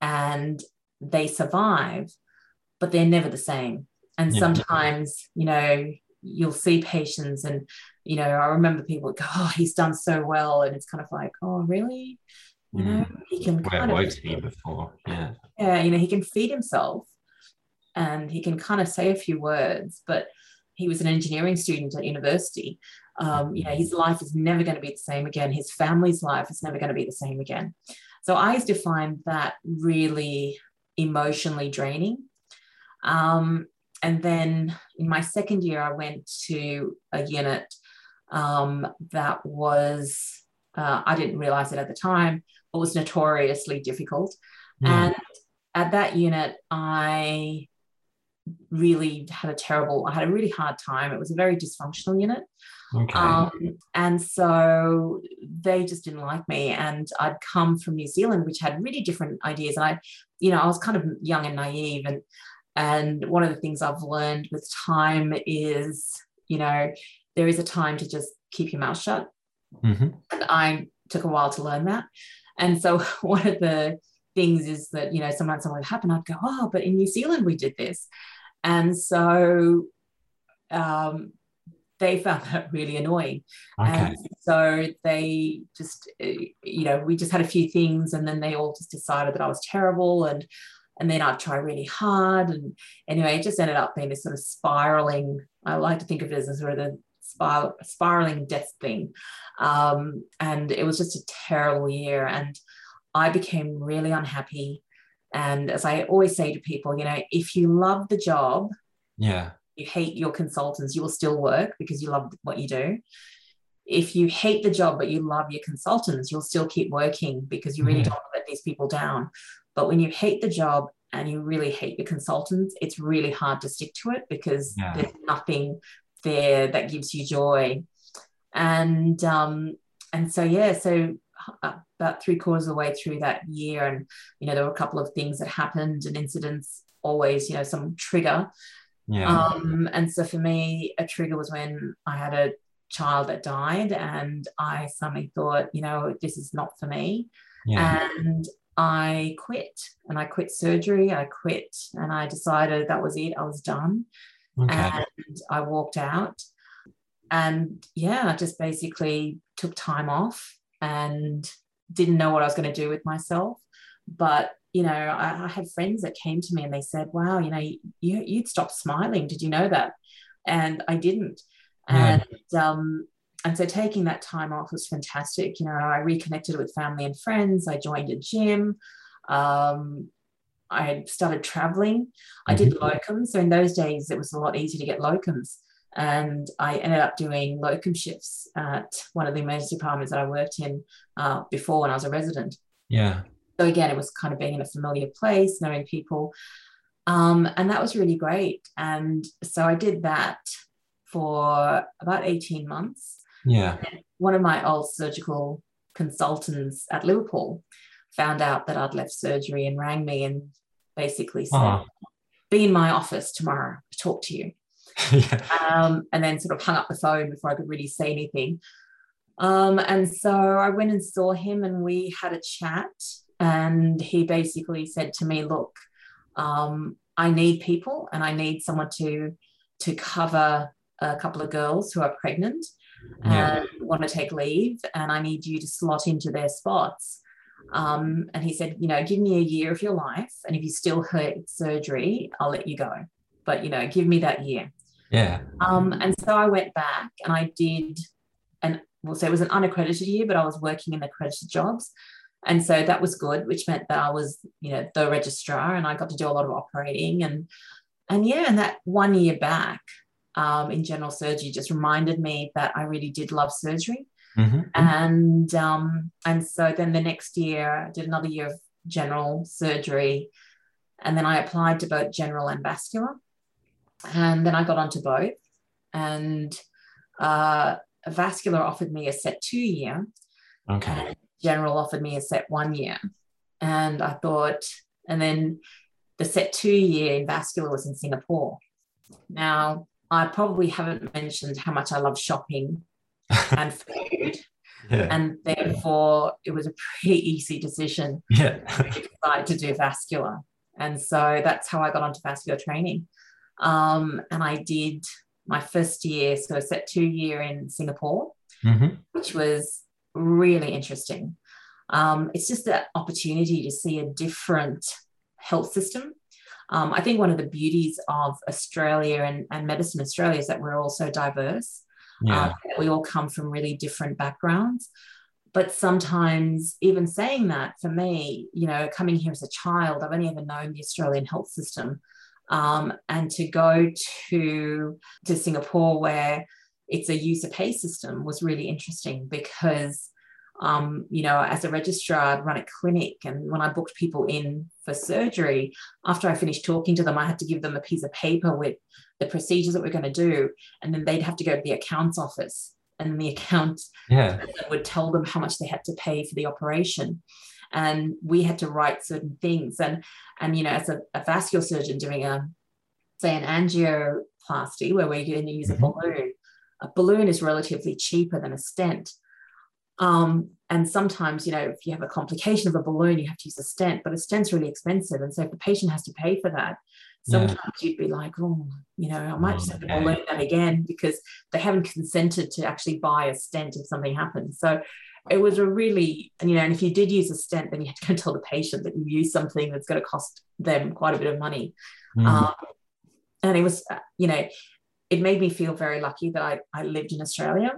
and they survive but they're never the same and yeah. sometimes you know you'll see patients and you know i remember people go oh he's done so well and it's kind of like oh really you know mm. he can where was he before yeah yeah you know he can feed himself and he can kind of say a few words but he was an engineering student at university um, you know, his life is never going to be the same again. His family's life is never going to be the same again. So I used to find that really emotionally draining. Um, and then in my second year, I went to a unit um, that was Uh, I didn't realize it at the time, but was notoriously difficult. Yeah. And at that unit, I really had a terrible, I had a really hard time. It was a very dysfunctional unit. Okay. Um, and so they just didn't like me. And I'd come from New Zealand, which had really different ideas. And I, you know, I was kind of young and naive. And and one of the things I've learned with time is, you know, there is a time to just keep your mouth shut. hmm And I took a while to learn that. And so one of the things is that, you know, sometimes something would happen, I'd go, oh, but in New Zealand we did this. And so um, they found that really annoying. Okay. And so they just, uh, you know, we just had a few things and then they all just decided that I was terrible and and then I'd try really hard. And anyway, it just ended up being this sort of spiraling. I like to think of it as a sort of a spiral, spiraling death thing. Um, and it was just a terrible year. And I became really unhappy. And as I always say to people, you know, if you love the job, Yeah. you hate your consultants, you will still work because you love what you do. If you hate the job but you love your consultants, you'll still keep working because you really Mhm. don't want to let these people down. But when you hate the job and you really hate your consultants, it's really hard to stick to it because Yeah. there's nothing there that gives you joy. And um, and so yeah, so uh, about three quarters of the way through that year, and you know there were a couple of things that happened and incidents. Always, you know, some trigger Yeah. um, and so for me, a trigger was when I had a child that died, and I suddenly thought, you know, this is not for me. yeah. And I quit, and I quit surgery. I quit, and I decided that was it. I was done, Okay. and I walked out. And yeah, I just basically took time off and didn't know what I was going to do with myself. But you know, I, I had friends that came to me and they said, "Wow, you know, you you'd stopped smiling. Did you know that?" And I didn't. Yeah. And um, and so taking that time off was fantastic. You know, I reconnected with family and friends. I joined a gym. Um, I started traveling. I did locums. So in those days, it was a lot easier to get locums. And I ended up doing locum shifts at one of the emergency departments that I worked in uh, before when I was a resident. Yeah. So again, it was kind of being in a familiar place, knowing people. Um, and that was really great. And so I did that for about 18 months. Yeah. One of my old surgical consultants at Liverpool found out that I'd left surgery and rang me and basically said, Oh. Be in my office tomorrow to talk to you. yeah. Um, and then sort of hung up the phone before I could really say anything. Um, and so I went and saw him and we had a chat. And he basically said to me, Look, um, I need people and I need someone to to cover a couple of girls who are pregnant Yeah. and want to take leave, and I need you to slot into their spots. Um, and he said, you know, give me a year of your life, and if you still hurt surgery, I'll let you go. But you know, give me that year. Yeah. Um, and so I went back and I did, and well, so it was an unaccredited year, but I was working in accredited jobs. And so that was good, which meant that I was, you know, the registrar and I got to do a lot of operating. And and yeah, and that one year back um, in general surgery just reminded me that I really did love surgery. hmm And um, and so then the next year I did another year of general surgery. And then I applied to both general and vascular. And then I got onto both. And uh, vascular offered me a set two year, Okay. general offered me a set one year. And I thought, and then the set two year in vascular was in Singapore. Now, I probably haven't mentioned how much I love shopping and food. yeah. And therefore, it was a pretty easy decision yeah. to decide to do vascular. And so that's how I got onto vascular training. Um, and I did my first year, so a set two year in Singapore, hmm which was really interesting. Um, it's just the opportunity to see a different health system. Um, I think one of the beauties of Australia and, and medicine Australia is that we're all so diverse. Yeah. Um, we all come from really different backgrounds. But sometimes, even saying that, for me, you know, coming here as a child, I've only ever known the Australian health system. Um, and to go to, to Singapore, where it's a user pay system, was really interesting because um, you know, as a registrar, I'd run a clinic. And when I booked people in for surgery, after I finished talking to them, I had to give them a piece of paper with the procedures that we're going to do. And then they'd have to go to the accounts office. And the account yeah. would tell them how much they had to pay for the operation. And we had to write certain things. And, and you know, as a, a vascular surgeon doing a, say, an angioplasty where we're going to use a mm-hmm. balloon, a balloon is relatively cheaper than a stent. Um, and sometimes, you know, if you have a complication of a balloon, you have to use a stent, but a stent's really expensive. And so if the patient has to pay for that, sometimes yeah. you'd be like, oh, you know, I might just have to balloon that again because they haven't consented to actually buy a stent if something happens. So it was a really, you know, and if you did use a stent, then you had to go tell the patient that you used something that's going to cost them quite a bit of money. Mm. Um, and it was, uh, you know, it made me feel very lucky that I, I lived in Australia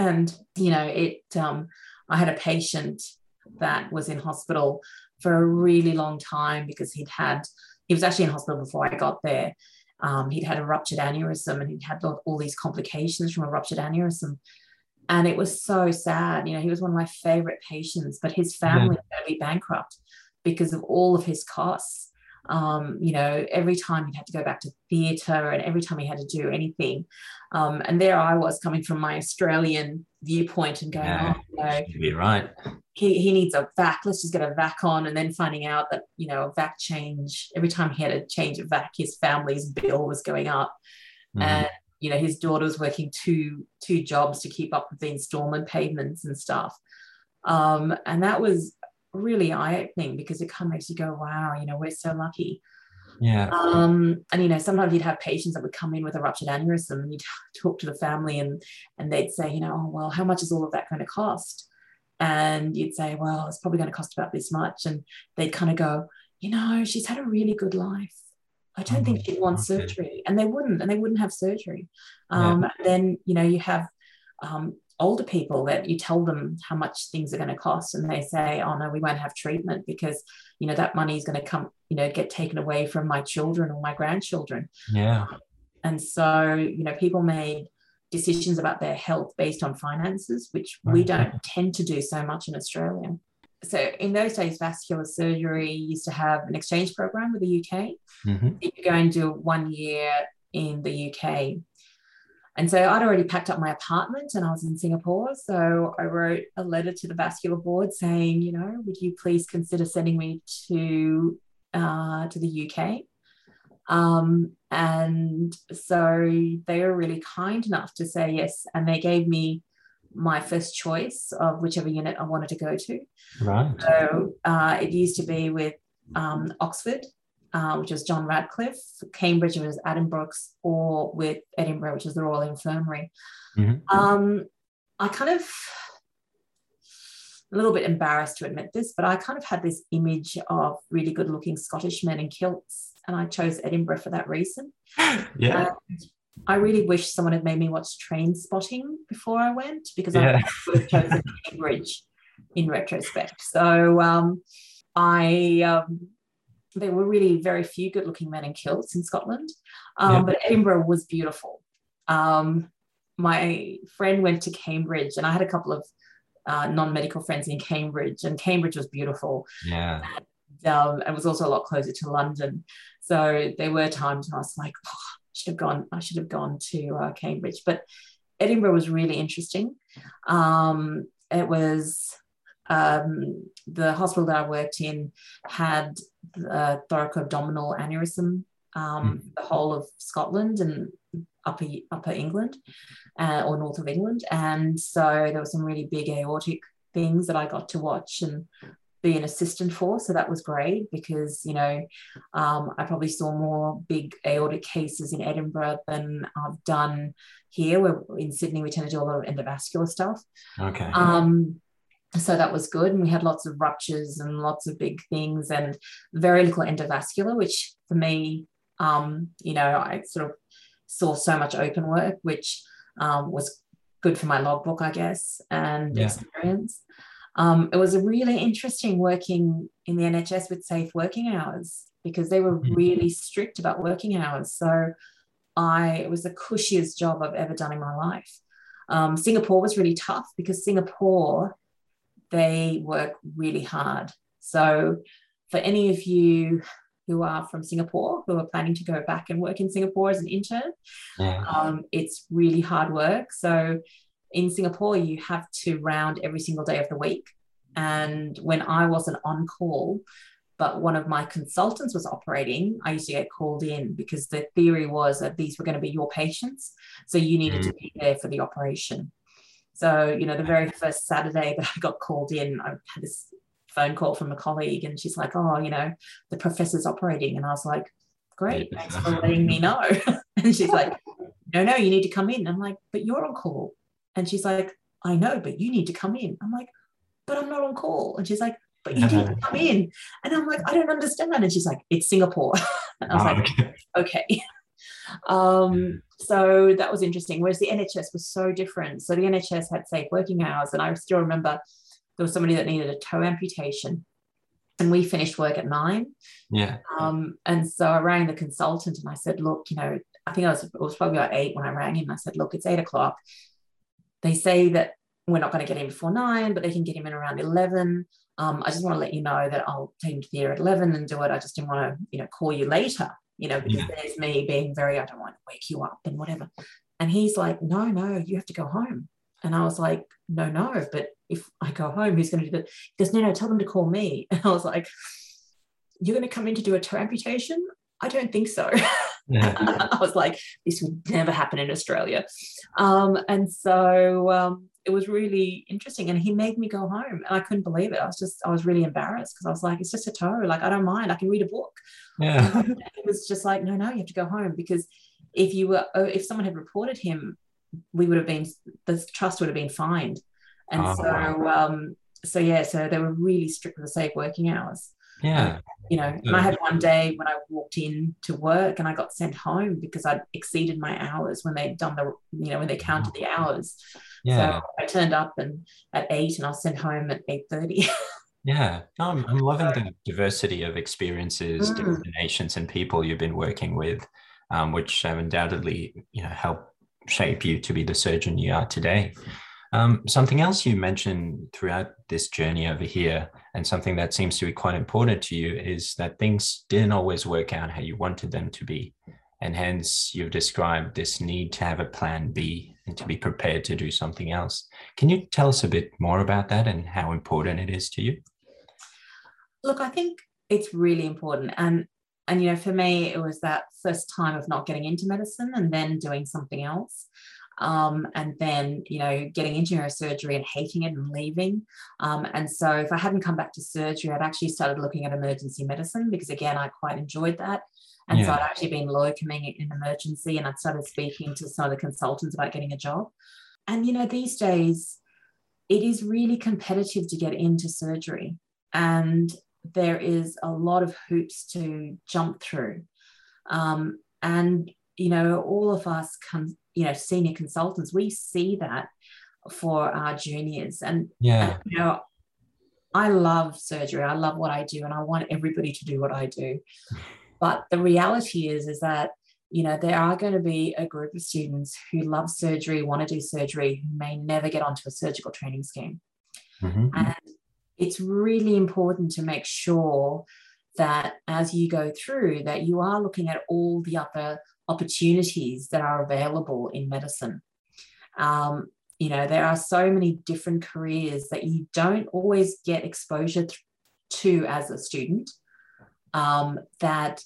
and, you know, it, um, I had a patient that was in hospital for a really long time because he'd had, he was actually in hospital before I got there. Um, he'd had a ruptured aneurysm and he'd had all these complications from a ruptured aneurysm. And it was so sad. You know, he was one of my favorite patients, but his family yeah. was going to be bankrupt because of all of his costs um, you know, every time he had to go back to theatre and every time he had to do anything. Um, and there I was coming from my Australian viewpoint and going, yeah, oh, you know, you're right. He, he needs a vac. Let's just get a vac on. And then finding out that, you know, a vac change, every time he had a change of vac, his family's bill was going up. Mm-hmm. And, you know, his daughter was working two, two jobs to keep up with the installment payments and stuff. Um, and that was really eye-opening because it kind of makes you go, wow, you know, we're so lucky. Yeah. Um, and you know, sometimes you'd have patients that would come in with a ruptured aneurysm and you'd talk to the family and and they'd say, you know, oh well, how much is all of that going to cost? And you'd say, well, it's probably going to cost about this much. And they'd kind of go, you know, she's had a really good life. I don't think she'd want surgery. And they wouldn't, and they wouldn't have surgery. Um, yeah. Then, you know, you have um, older people that you tell them how much things are going to cost and they say oh no we won't have treatment because you know that money is going to come you know get taken away from my children or my grandchildren. Yeah. And so you know people made decisions about their health based on finances which we don't tend to do so much in australia. So in those days vascular surgery used to have an exchange program with the uk mm-hmm. you could go and do one year in the uk and so I'd already packed up my apartment and I was in Singapore. So I wrote a letter to the vascular board saying, you know, would you please consider sending me to uh, to the UK? Um, and so they were really kind enough to say yes, and they gave me my first choice of whichever unit I wanted to go to. Right. So uh, it used to be with um, Oxford uh, which is John Radcliffe, Cambridge, which is Addenbrooke's, or with Edinburgh, which is the Royal Infirmary. Mm-hmm. Um, I kind of, a little bit embarrassed to admit this, but I kind of had this image of really good looking Scottish men in kilts, and I chose Edinburgh for that reason. Yeah. And I really wish someone had made me watch Trainspotting before I went because yeah. I would have chosen Cambridge in retrospect. So um, I um, there were really very few good looking men in kilts in Scotland, um, yeah. but Edinburgh was beautiful. Um, my friend went to Cambridge, and I had a couple of uh, non medical friends in Cambridge, and Cambridge was beautiful. Yeah. And, um, it was also a lot closer to London. So there were times when I was like, oh, I should have gone, I should have gone to uh, Cambridge. But Edinburgh was really interesting. Um, it was um, the hospital that I worked in had the thoracoabdominal aneurysm, um, mm. the whole of Scotland and upper upper England uh, or north of England, and so there were some really big aortic things that I got to watch and be an assistant for. So that was great because, you know, um, I probably saw more big aortic cases in Edinburgh than I've done here. Where in Sydney, we tend to do a lot of endovascular stuff. Okay. Um, so that was good and we had lots of ruptures and lots of big things and very little endovascular which for me um, you know i sort of saw so much open work which um, was good for my logbook i guess and yeah. experience um, it was a really interesting working in the nhs with safe working hours because they were mm-hmm. really strict about working hours so i it was the cushiest job i've ever done in my life um, singapore was really tough because singapore they work really hard. So, for any of you who are from Singapore who are planning to go back and work in Singapore as an intern, yeah. um, it's really hard work. So, in Singapore, you have to round every single day of the week. And when I wasn't on call, but one of my consultants was operating, I used to get called in because the theory was that these were going to be your patients. So you needed mm. to be there for the operation. So, you know, the very first Saturday that I got called in, I had this phone call from a colleague and she's like, oh, you know, the professor's operating. And I was like, great, thanks for letting me know. and she's like, no, no, you need to come in. I'm like, but you're on call. And she's like, I know, but you need to come in. I'm like, but I'm not on call. And she's like, but you need to come in. And I'm like, I don't understand. And she's like, it's Singapore. and I was oh, like, ah, okay. okay. Um, so that was interesting. Whereas the NHS was so different. So the NHS had safe working hours. And I still remember there was somebody that needed a toe amputation. And we finished work at nine. Yeah. Um, and so I rang the consultant and I said, look, you know, I think I was, it was probably about eight when I rang him. I said, look, it's eight o'clock. They say that we're not going to get him before nine, but they can get him in around 11. Um, I just want to let you know that I'll take him to theatre at 11 and do it. I just didn't want to, you know, call you later, you know, because yeah. there's me being very, I don't want to wake you up and whatever. And he's like, no, no, you have to go home. And I was like, no, no, but if I go home, who's going to do that? He goes, no, no, tell them to call me. And I was like, you're going to come in to do a toe amputation? I don't think so. Yeah. I was like, this would never happen in Australia. Um, and so um, it was really interesting. And he made me go home and I couldn't believe it. I was just, I was really embarrassed because I was like, it's just a toe. Like, I don't mind. I can read a book. Yeah. it was just like, no, no, you have to go home because if you were, oh, if someone had reported him, we would have been, the trust would have been fined. And oh, so, wow. um, so yeah, so they were really strict with the safe working hours. Yeah. You know, and I had one day when I walked in to work and I got sent home because I'd exceeded my hours when they'd done the, you know, when they counted the hours. Yeah. So I turned up and at eight and I was sent home at 8.30. yeah. No, I'm, I'm loving the diversity of experiences, mm. nations and people you've been working with, um, which have undoubtedly, you know, helped shape you to be the surgeon you are today. Um, something else you mentioned throughout this journey over here, and something that seems to be quite important to you, is that things didn't always work out how you wanted them to be. And hence, you've described this need to have a plan B and to be prepared to do something else. Can you tell us a bit more about that and how important it is to you? Look, I think it's really important. And and you know, for me, it was that first time of not getting into medicine and then doing something else um, and then you know getting into neurosurgery and hating it and leaving um, and so if i hadn't come back to surgery i'd actually started looking at emergency medicine because again i quite enjoyed that and yeah. so i'd actually been locuming in emergency and i'd started speaking to some of the consultants about getting a job. And you know these days it is really competitive to get into surgery and there is a lot of hoops to jump through. Um, and you know all of us come you know senior consultants we see that for our juniors. And yeah. and, you know i love surgery. I love what i do and i want everybody to do what i do but the reality is is that you know there are going to be a group of students who love surgery want to do surgery who may never get onto a surgical training scheme mm-hmm. and it's really important to make sure that as you go through that you are looking at all the other opportunities that are available in medicine. Um, you know, there are so many different careers that you don't always get exposure to as a student um, that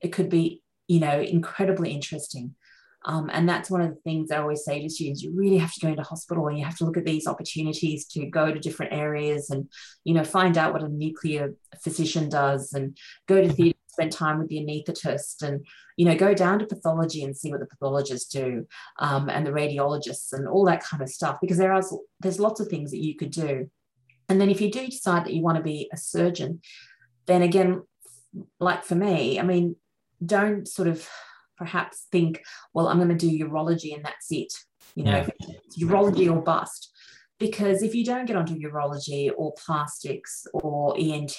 it could be, you know, incredibly interesting. Um, and that's one of the things I always say to students: you really have to go into hospital and you have to look at these opportunities to go to different areas and, you know, find out what a nuclear physician does and go to theatre spend time with the anaesthetist and you know go down to pathology and see what the pathologists do um, and the radiologists and all that kind of stuff because there are there's lots of things that you could do and then if you do decide that you want to be a surgeon then again like for me i mean don't sort of perhaps think well i'm going to do urology and that's it you know yeah. urology or bust because if you don't get onto urology or plastics or ent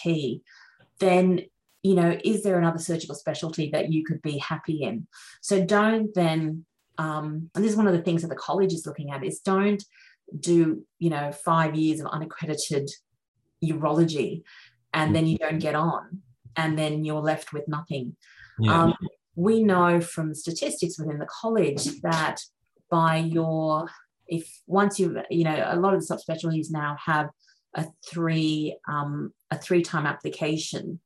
then you know, is there another surgical specialty that you could be happy in? So don't then, um, and this is one of the things that the college is looking at, is don't do you know five years of unaccredited urology and then you don't get on and then you're left with nothing yeah. um, we know from statistics within the college that by your if once you you know a lot of the subspecialties now have a three um, a three time application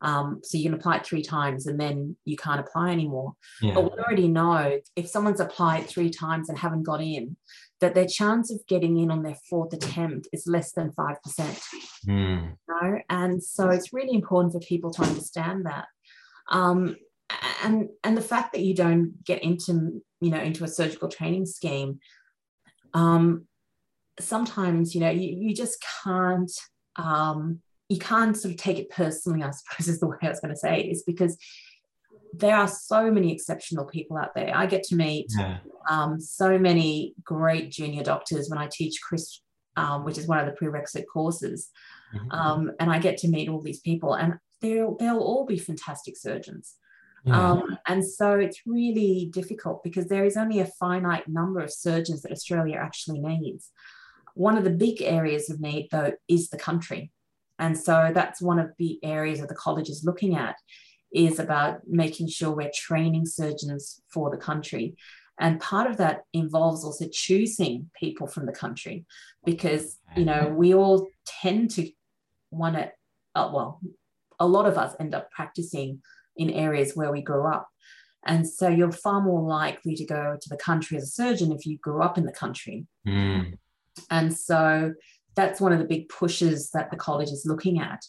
um, so you can apply it three times and then you can't apply anymore. Yeah. But we already know if someone's applied three times and haven't got in, that their chance of getting in on their fourth attempt is less than 5%. Mm. You know? And so it's really important for people to understand that. Um, and and the fact that you don't get into you know into a surgical training scheme um, sometimes you know you, you just can't um, you can't sort of take it personally i suppose is the way i was going to say it is because there are so many exceptional people out there i get to meet yeah. um, so many great junior doctors when i teach CCrISP um, which is one of the prerequisite courses mm-hmm. um, and i get to meet all these people and they'll, they'll all be fantastic surgeons yeah. Um, and so it's really difficult because there is only a finite number of surgeons that Australia actually needs. One of the big areas of need, though, is the country. And so that's one of the areas that the college is looking at is about making sure we're training surgeons for the country. And part of that involves also choosing people from the country because, you know, we all tend to want to, uh, well, a lot of us end up practicing in areas where we grew up. And so you're far more likely to go to the country as a surgeon if you grew up in the country. Mm. And so that's one of the big pushes that the college is looking at.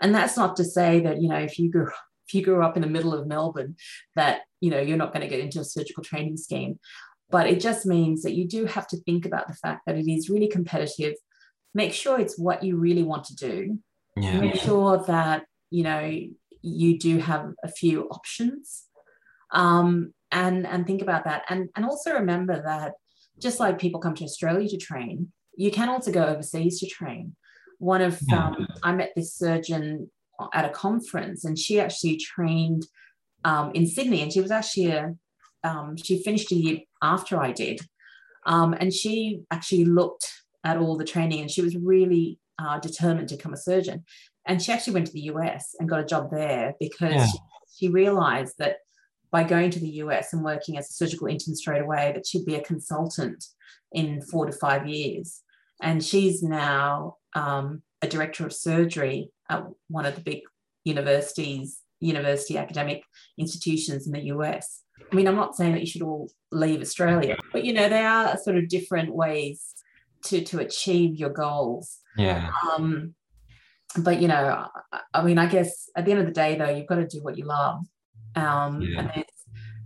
And that's not to say that, you know, if you grew if you grew up in the middle of Melbourne, that you know you're not going to get into a surgical training scheme. But it just means that you do have to think about the fact that it is really competitive. Make sure it's what you really want to do. Yeah. Make sure that you know you do have a few options um, and and think about that and and also remember that just like people come to australia to train you can also go overseas to train one of um, i met this surgeon at a conference and she actually trained um, in sydney and she was actually a um, she finished a year after i did um, and she actually looked at all the training and she was really uh, determined to become a surgeon and she actually went to the US and got a job there because yeah. she, she realized that by going to the US and working as a surgical intern straight away, that she'd be a consultant in four to five years. And she's now um, a director of surgery at one of the big universities, university academic institutions in the US. I mean, I'm not saying that you should all leave Australia, but you know, there are sort of different ways to to achieve your goals. Yeah. Um, but you know, I mean, I guess at the end of the day, though, you've got to do what you love. Um, yeah. and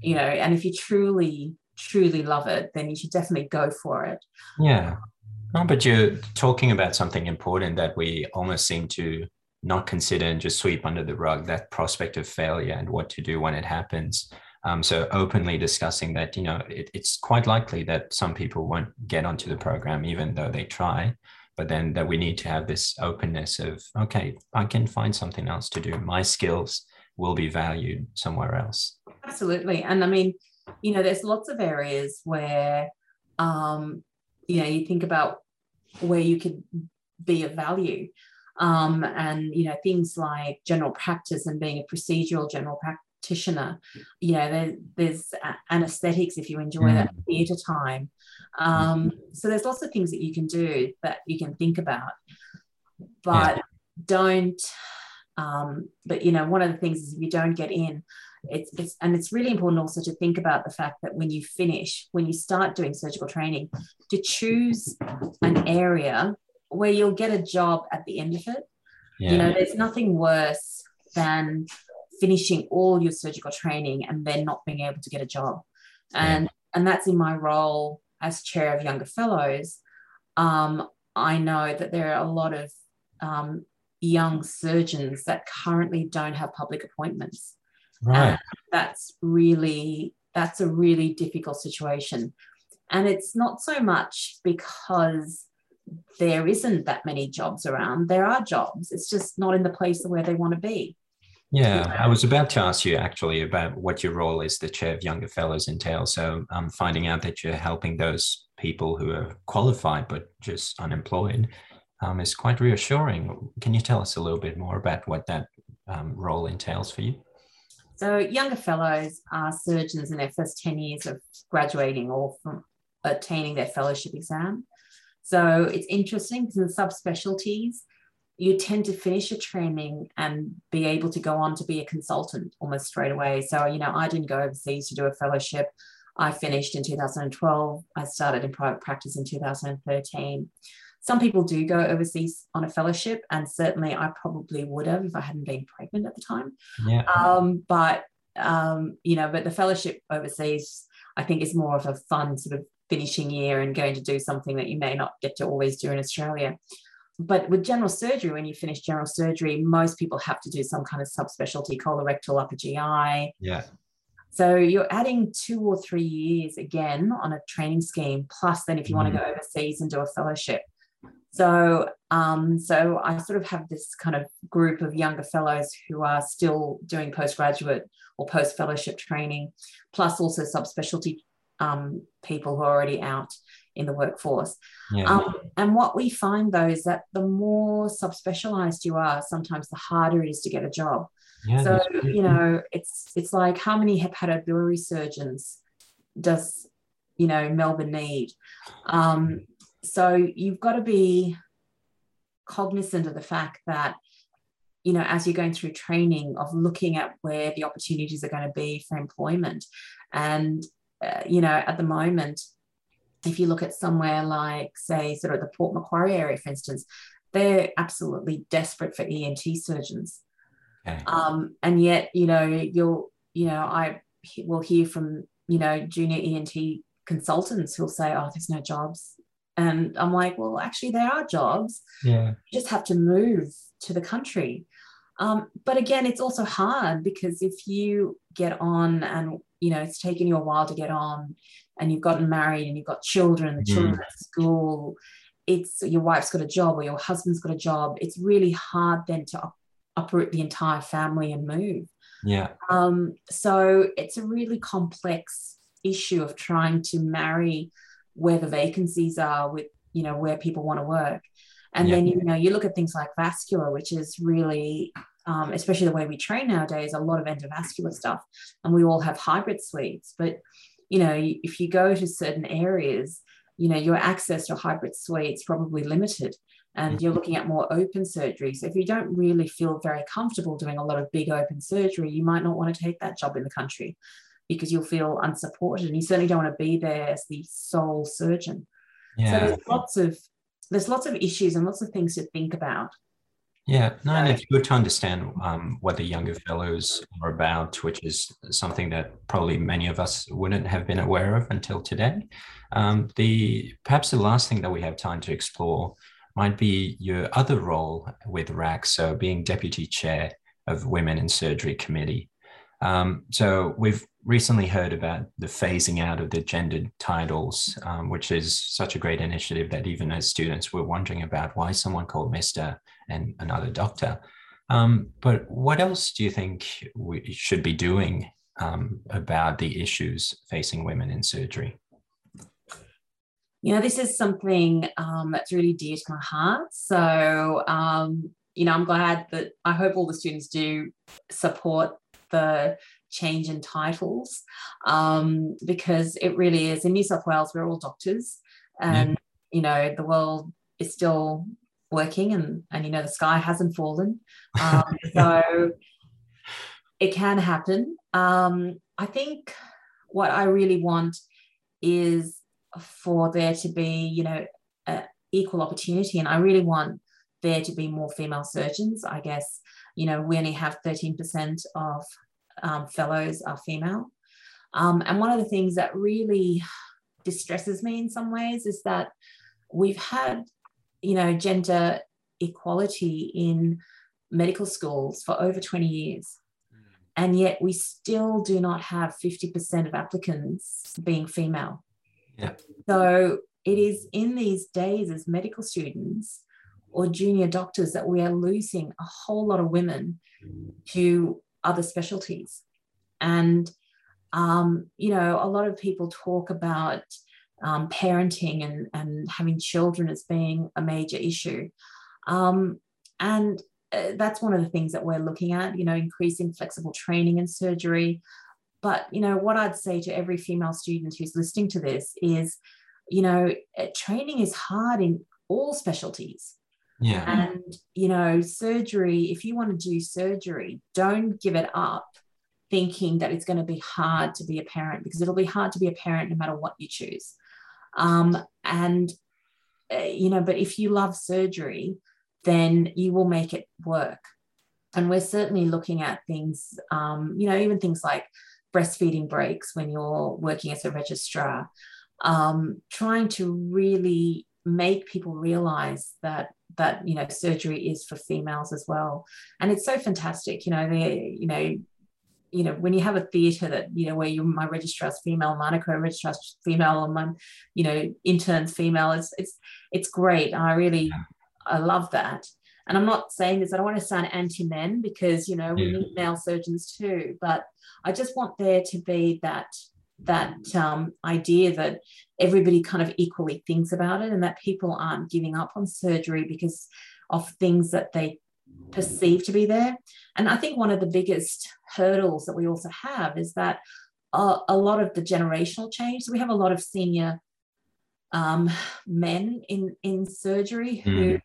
you know, and if you truly, truly love it, then you should definitely go for it. Yeah. No, but you're talking about something important that we almost seem to not consider and just sweep under the rug that prospect of failure and what to do when it happens. Um, so openly discussing that, you know, it, it's quite likely that some people won't get onto the program even though they try but then that we need to have this openness of okay i can find something else to do. My skills will be valued somewhere else. Absolutely. And i mean you know there's lots of areas where um you know you think about where you could be of value um and you know things like general practice and being a procedural general practitioner you know there, there's anesthetics if you enjoy mm. that theatre time um, so there's lots of things that you can do that you can think about, but yeah. don't. Um, but you know, one of the things is if you don't get in, it's, it's and it's really important also to think about the fact that when you finish, when you start doing surgical training, to choose an area where you'll get a job at the end of it. Yeah. You know, there's nothing worse than finishing all your surgical training and then not being able to get a job. And yeah. and that's in my role as chair of younger fellows, um, I know that there are a lot of um, young surgeons that currently don't have public appointments. Right. And that's really that's a really difficult situation. And it's not so much because there isn't that many jobs around. There are jobs. It's just not in the place where they want to be. Yeah, I was about to ask you actually about what your role as the chair of Younger Fellows entails. So, um, finding out that you're helping those people who are qualified but just unemployed um, is quite reassuring. Can you tell us a little bit more about what that um, role entails for you? So, younger fellows are surgeons in their first 10 years of graduating or from attaining their fellowship exam. So, it's interesting because in subspecialties, you tend to finish your training and be able to go on to be a consultant almost straight away. So, you know, I didn't go overseas to do a fellowship. I finished in 2012. I started in private practice in 2013. Some people do go overseas on a fellowship, and certainly I probably would have if I hadn't been pregnant at the time. Yeah. Um, but um, you know, but the fellowship overseas, I think, is more of a fun sort of finishing year and going to do something that you may not get to always do in Australia. But with general surgery, when you finish general surgery, most people have to do some kind of subspecialty colorectal, upper GI. Yeah. So you're adding two or three years again on a training scheme, plus then if you mm. want to go overseas and do a fellowship. So, um, so I sort of have this kind of group of younger fellows who are still doing postgraduate or post fellowship training, plus also subspecialty um, people who are already out in the workforce. Yeah. Um, and what we find though is that the more subspecialized you are, sometimes the harder it is to get a job. Yeah, so you know, it's it's like how many hepatobiliary surgeons does you know Melbourne need? Um, so you've got to be cognizant of the fact that you know as you're going through training of looking at where the opportunities are going to be for employment. And uh, you know at the moment if you look at somewhere like say sort of the port macquarie area for instance they're absolutely desperate for ent surgeons. Okay. um, and yet you know you'll you know i will hear from you know junior ent consultants who'll say oh there's no jobs and I'm like, well, actually, there are jobs. Yeah. You just have to move to the country. Um, but again, it's also hard because if you get on and, you know, it's taken you a while to get on and you've gotten married and you've got children, the children mm. at school, it's your wife's got a job or your husband's got a job. It's really hard then to up- uproot the entire family and move. Yeah. Um, so it's a really complex issue of trying to marry where the vacancies are with you know where people want to work and yeah. then you know you look at things like vascular which is really um, especially the way we train nowadays a lot of endovascular stuff and we all have hybrid suites but you know if you go to certain areas you know your access to hybrid suites probably limited and you're mm-hmm. looking at more open surgery so if you don't really feel very comfortable doing a lot of big open surgery you might not want to take that job in the country because you'll feel unsupported and you certainly don't want to be there as the sole surgeon. Yeah. So there's lots of there's lots of issues and lots of things to think about. Yeah, no, and it's good to understand um, what the younger fellows are about, which is something that probably many of us wouldn't have been aware of until today. Um, the perhaps the last thing that we have time to explore might be your other role with RAC, so being deputy chair of Women in Surgery Committee. Um, so we've recently heard about the phasing out of the gendered titles, um, which is such a great initiative that even as students we're wondering about why someone called Mr. and another doctor. Um, but what else do you think we should be doing um, about the issues facing women in surgery? You know, this is something um, that's really dear to my heart. So, um, you know, I'm glad that I hope all the students do support the change in titles um, because it really is in New South Wales we're all doctors and yeah. you know the world is still working and and you know the sky hasn't fallen um, so it can happen um, I think what I really want is for there to be you know equal opportunity and I really want there to be more female surgeons I guess you know we only have 13% of um, fellows are female. Um, and one of the things that really distresses me in some ways is that we've had, you know, gender equality in medical schools for over 20 years. Mm. And yet we still do not have 50% of applicants being female. Yeah. So it is in these days as medical students or junior doctors that we are losing a whole lot of women to other specialties. And, um, you know, a lot of people talk about um, parenting and, and having children as being a major issue. Um, and uh, that's one of the things that we're looking at, you know, increasing flexible training and surgery. But, you know, what I'd say to every female student who's listening to this is, you know, uh, training is hard in all specialties. Yeah. And, you know, surgery, if you want to do surgery, don't give it up thinking that it's going to be hard to be a parent because it'll be hard to be a parent no matter what you choose. Um, and, uh, you know, but if you love surgery, then you will make it work. And we're certainly looking at things, um, you know, even things like breastfeeding breaks when you're working as a registrar, um, trying to really make people realize that that you know surgery is for females as well and it's so fantastic you know they you know you know, when you have a theatre that, you know, where you my registrar's female, Monaco registrar's female, and my, you know, intern's female, it's it's it's great. I really I love that. And I'm not saying this, I don't want to sound anti-men because you know, we yeah. need male surgeons too, but I just want there to be that that um, idea that everybody kind of equally thinks about it and that people aren't giving up on surgery because of things that they perceived to be there. And I think one of the biggest hurdles that we also have is that a, a lot of the generational change. So we have a lot of senior um, men in in surgery who mm.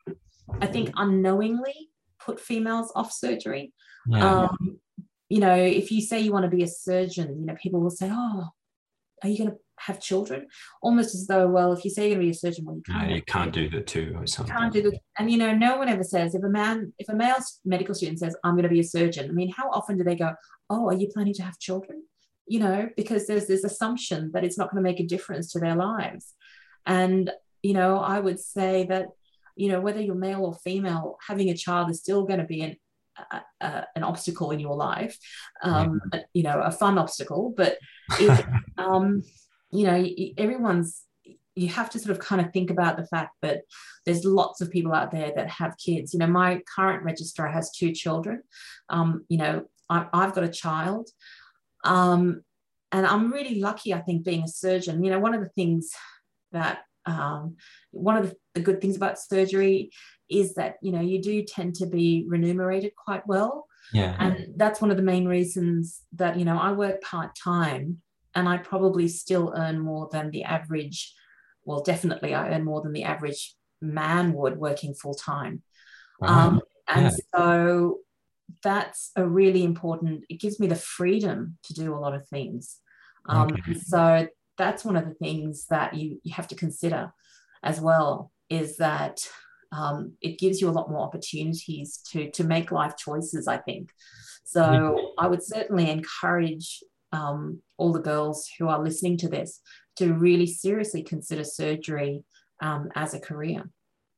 I think unknowingly put females off surgery. Yeah. Um, you know, if you say you want to be a surgeon, you know, people will say, "Oh, are you going to have children almost as though well if you say you're going to be a surgeon well you can't, no, you can't do the two or something can't do the and you know no one ever says if a man if a male medical student says i'm going to be a surgeon i mean how often do they go oh are you planning to have children? You know because there's this assumption that it's not going to make a difference to their lives. And you know i would say that you know whether you're male or female having a child is still going to be an an obstacle in your life, um, yeah. you know, a fun obstacle, but it, um, you know, everyone's, you have to sort of kind of think about the fact that there's lots of people out there that have kids. You know, my current registrar has two children. Um, you know, I, have got a child. Um, and I'm really lucky, I think, being a surgeon. You know, one of the things that, um, one of the, the good things about surgery is that, you know, you do tend to be remunerated quite well. Yeah. And that's one of the main reasons that, you know, I work part time and I probably still earn more than the average. Well, definitely, I earn more than the average man would working full time. Wow. Um, and yeah. so that's a really important, it gives me the freedom to do a lot of things. Um, okay. So that's one of the things that you, you have to consider as well is that um, it gives you a lot more opportunities to, to make life choices, I think. So I would certainly encourage um, all the girls who are listening to this to really seriously consider surgery um, as a career.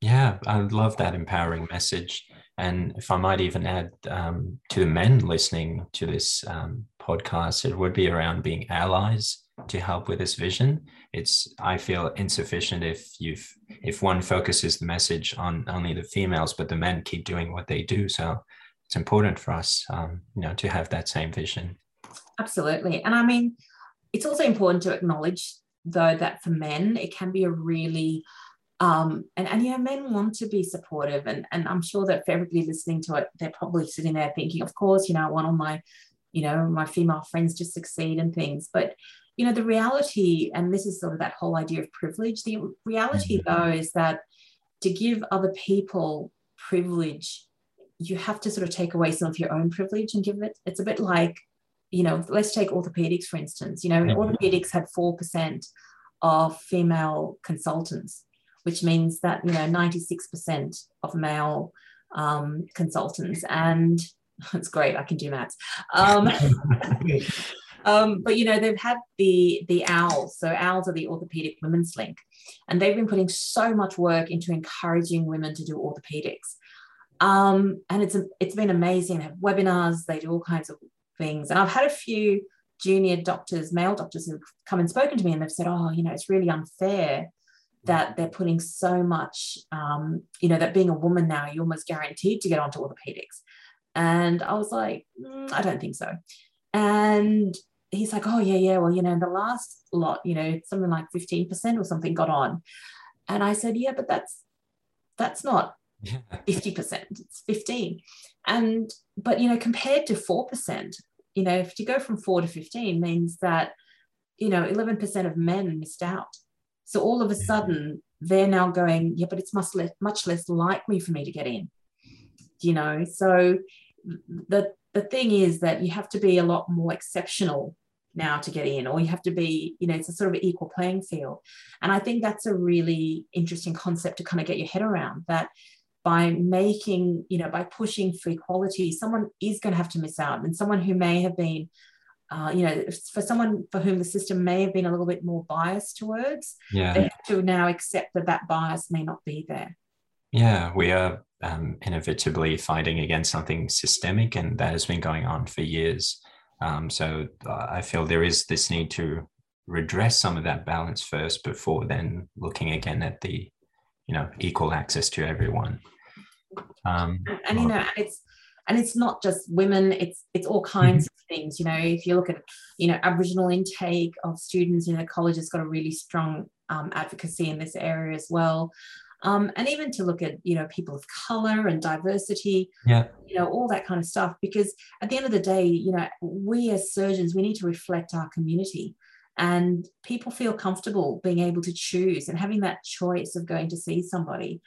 Yeah, I love that empowering message. And if I might even add um, to the men listening to this um, podcast, it would be around being allies to help with this vision. It's I feel insufficient if you've if one focuses the message on only the females, but the men keep doing what they do. So it's important for us, um, you know, to have that same vision. Absolutely. And I mean, it's also important to acknowledge, though, that for men, it can be a really um, and, and you know, men want to be supportive, and, and I'm sure that for everybody listening to it, they're probably sitting there thinking, of course, you know, I want all my, you know, my female friends to succeed and things. But you know, the reality, and this is sort of that whole idea of privilege. The reality, mm-hmm. though, is that to give other people privilege, you have to sort of take away some of your own privilege and give it. It's a bit like you know, let's take orthopedics, for instance. You know, mm-hmm. orthopedics had 4% of female consultants, which means that, you know, 96% of male um, consultants. And it's great, I can do maths. Um, um, but, you know, they've had the, the OWLS. So OWLS are the Orthopedic Women's Link. And they've been putting so much work into encouraging women to do orthopedics. Um, and it's it's been amazing. They have webinars, they do all kinds of things. And I've had a few junior doctors, male doctors, who've come and spoken to me and they've said, oh, you know, it's really unfair that they're putting so much, um, you know, that being a woman now, you're almost guaranteed to get onto orthopedics. And I was like, mm, I don't think so. And he's like, oh, yeah, yeah, well, you know, the last lot, you know, something like 15% or something got on. And I said, yeah, but that's, that's not yeah. 50%, it's 15. And, but, you know, compared to 4%, you know, if you go from four to 15 means that, you know, 11% of men missed out. So all of a sudden, they're now going, yeah, but it's much less, much less likely for me to get in. You know, so the the thing is that you have to be a lot more exceptional now to get in, or you have to be, you know, it's a sort of equal playing field. And I think that's a really interesting concept to kind of get your head around that by making, you know, by pushing for equality, someone is going to have to miss out. And someone who may have been uh, you know, for someone for whom the system may have been a little bit more biased towards, yeah. they have to now accept that that bias may not be there. Yeah, we are um, inevitably fighting against something systemic, and that has been going on for years. Um, so uh, I feel there is this need to redress some of that balance first before then looking again at the, you know, equal access to everyone. Um, and, you know, it's and it's not just women it's it's all kinds mm-hmm. of things you know if you look at you know aboriginal intake of students you know college has got a really strong um, advocacy in this area as well um, and even to look at you know people of color and diversity yeah you know all that kind of stuff because at the end of the day you know we as surgeons we need to reflect our community and people feel comfortable being able to choose and having that choice of going to see somebody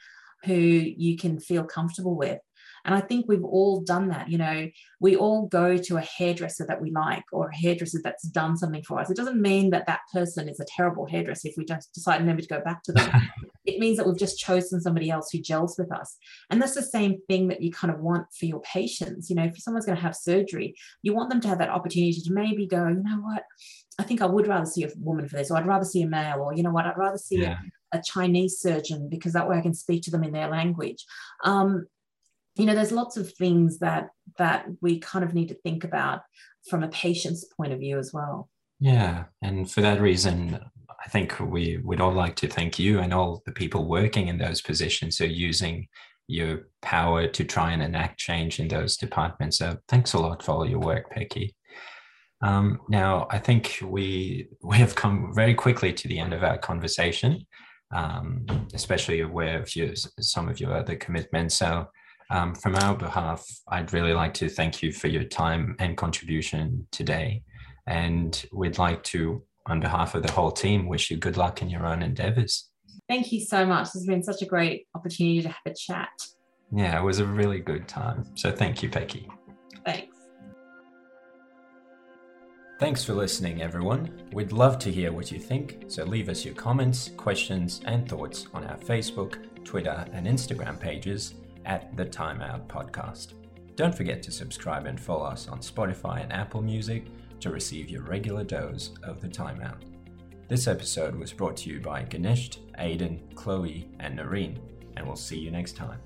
who you can feel comfortable with and I think we've all done that. You know, we all go to a hairdresser that we like or a hairdresser that's done something for us. It doesn't mean that that person is a terrible hairdresser if we just decide never to go back to them. it means that we've just chosen somebody else who gels with us. And that's the same thing that you kind of want for your patients. You know, if someone's going to have surgery, you want them to have that opportunity to maybe go, you know what? I think I would rather see a woman for this, or I'd rather see a male, or you know what, I'd rather see yeah. a, a, Chinese surgeon because that way I can speak to them in their language. Um, you know there's lots of things that that we kind of need to think about from a patient's point of view as well yeah and for that reason i think we would all like to thank you and all the people working in those positions so using your power to try and enact change in those departments. So thanks a lot for all your work Pecky. Um, now i think we we have come very quickly to the end of our conversation um, especially aware of your, some of your other commitments. So um, from our behalf, I'd really like to thank you for your time and contribution today. And we'd like to, on behalf of the whole team, wish you good luck in your own endeavors. Thank you so much. This has been such a great opportunity to have a chat. Yeah, it was a really good time. So thank you, Pecky. Thanks. Thanks for listening, everyone. We'd love to hear what you think, so leave us your comments, questions, and thoughts on our Facebook, Twitter, and Instagram pages at the Timeout Podcast. Don't forget to subscribe and follow us on Spotify and Apple Music to receive your regular dose of the Timeout. This episode was brought to you by Ganesh, Aidan, Chloe, and Noreen, and we'll see you next time.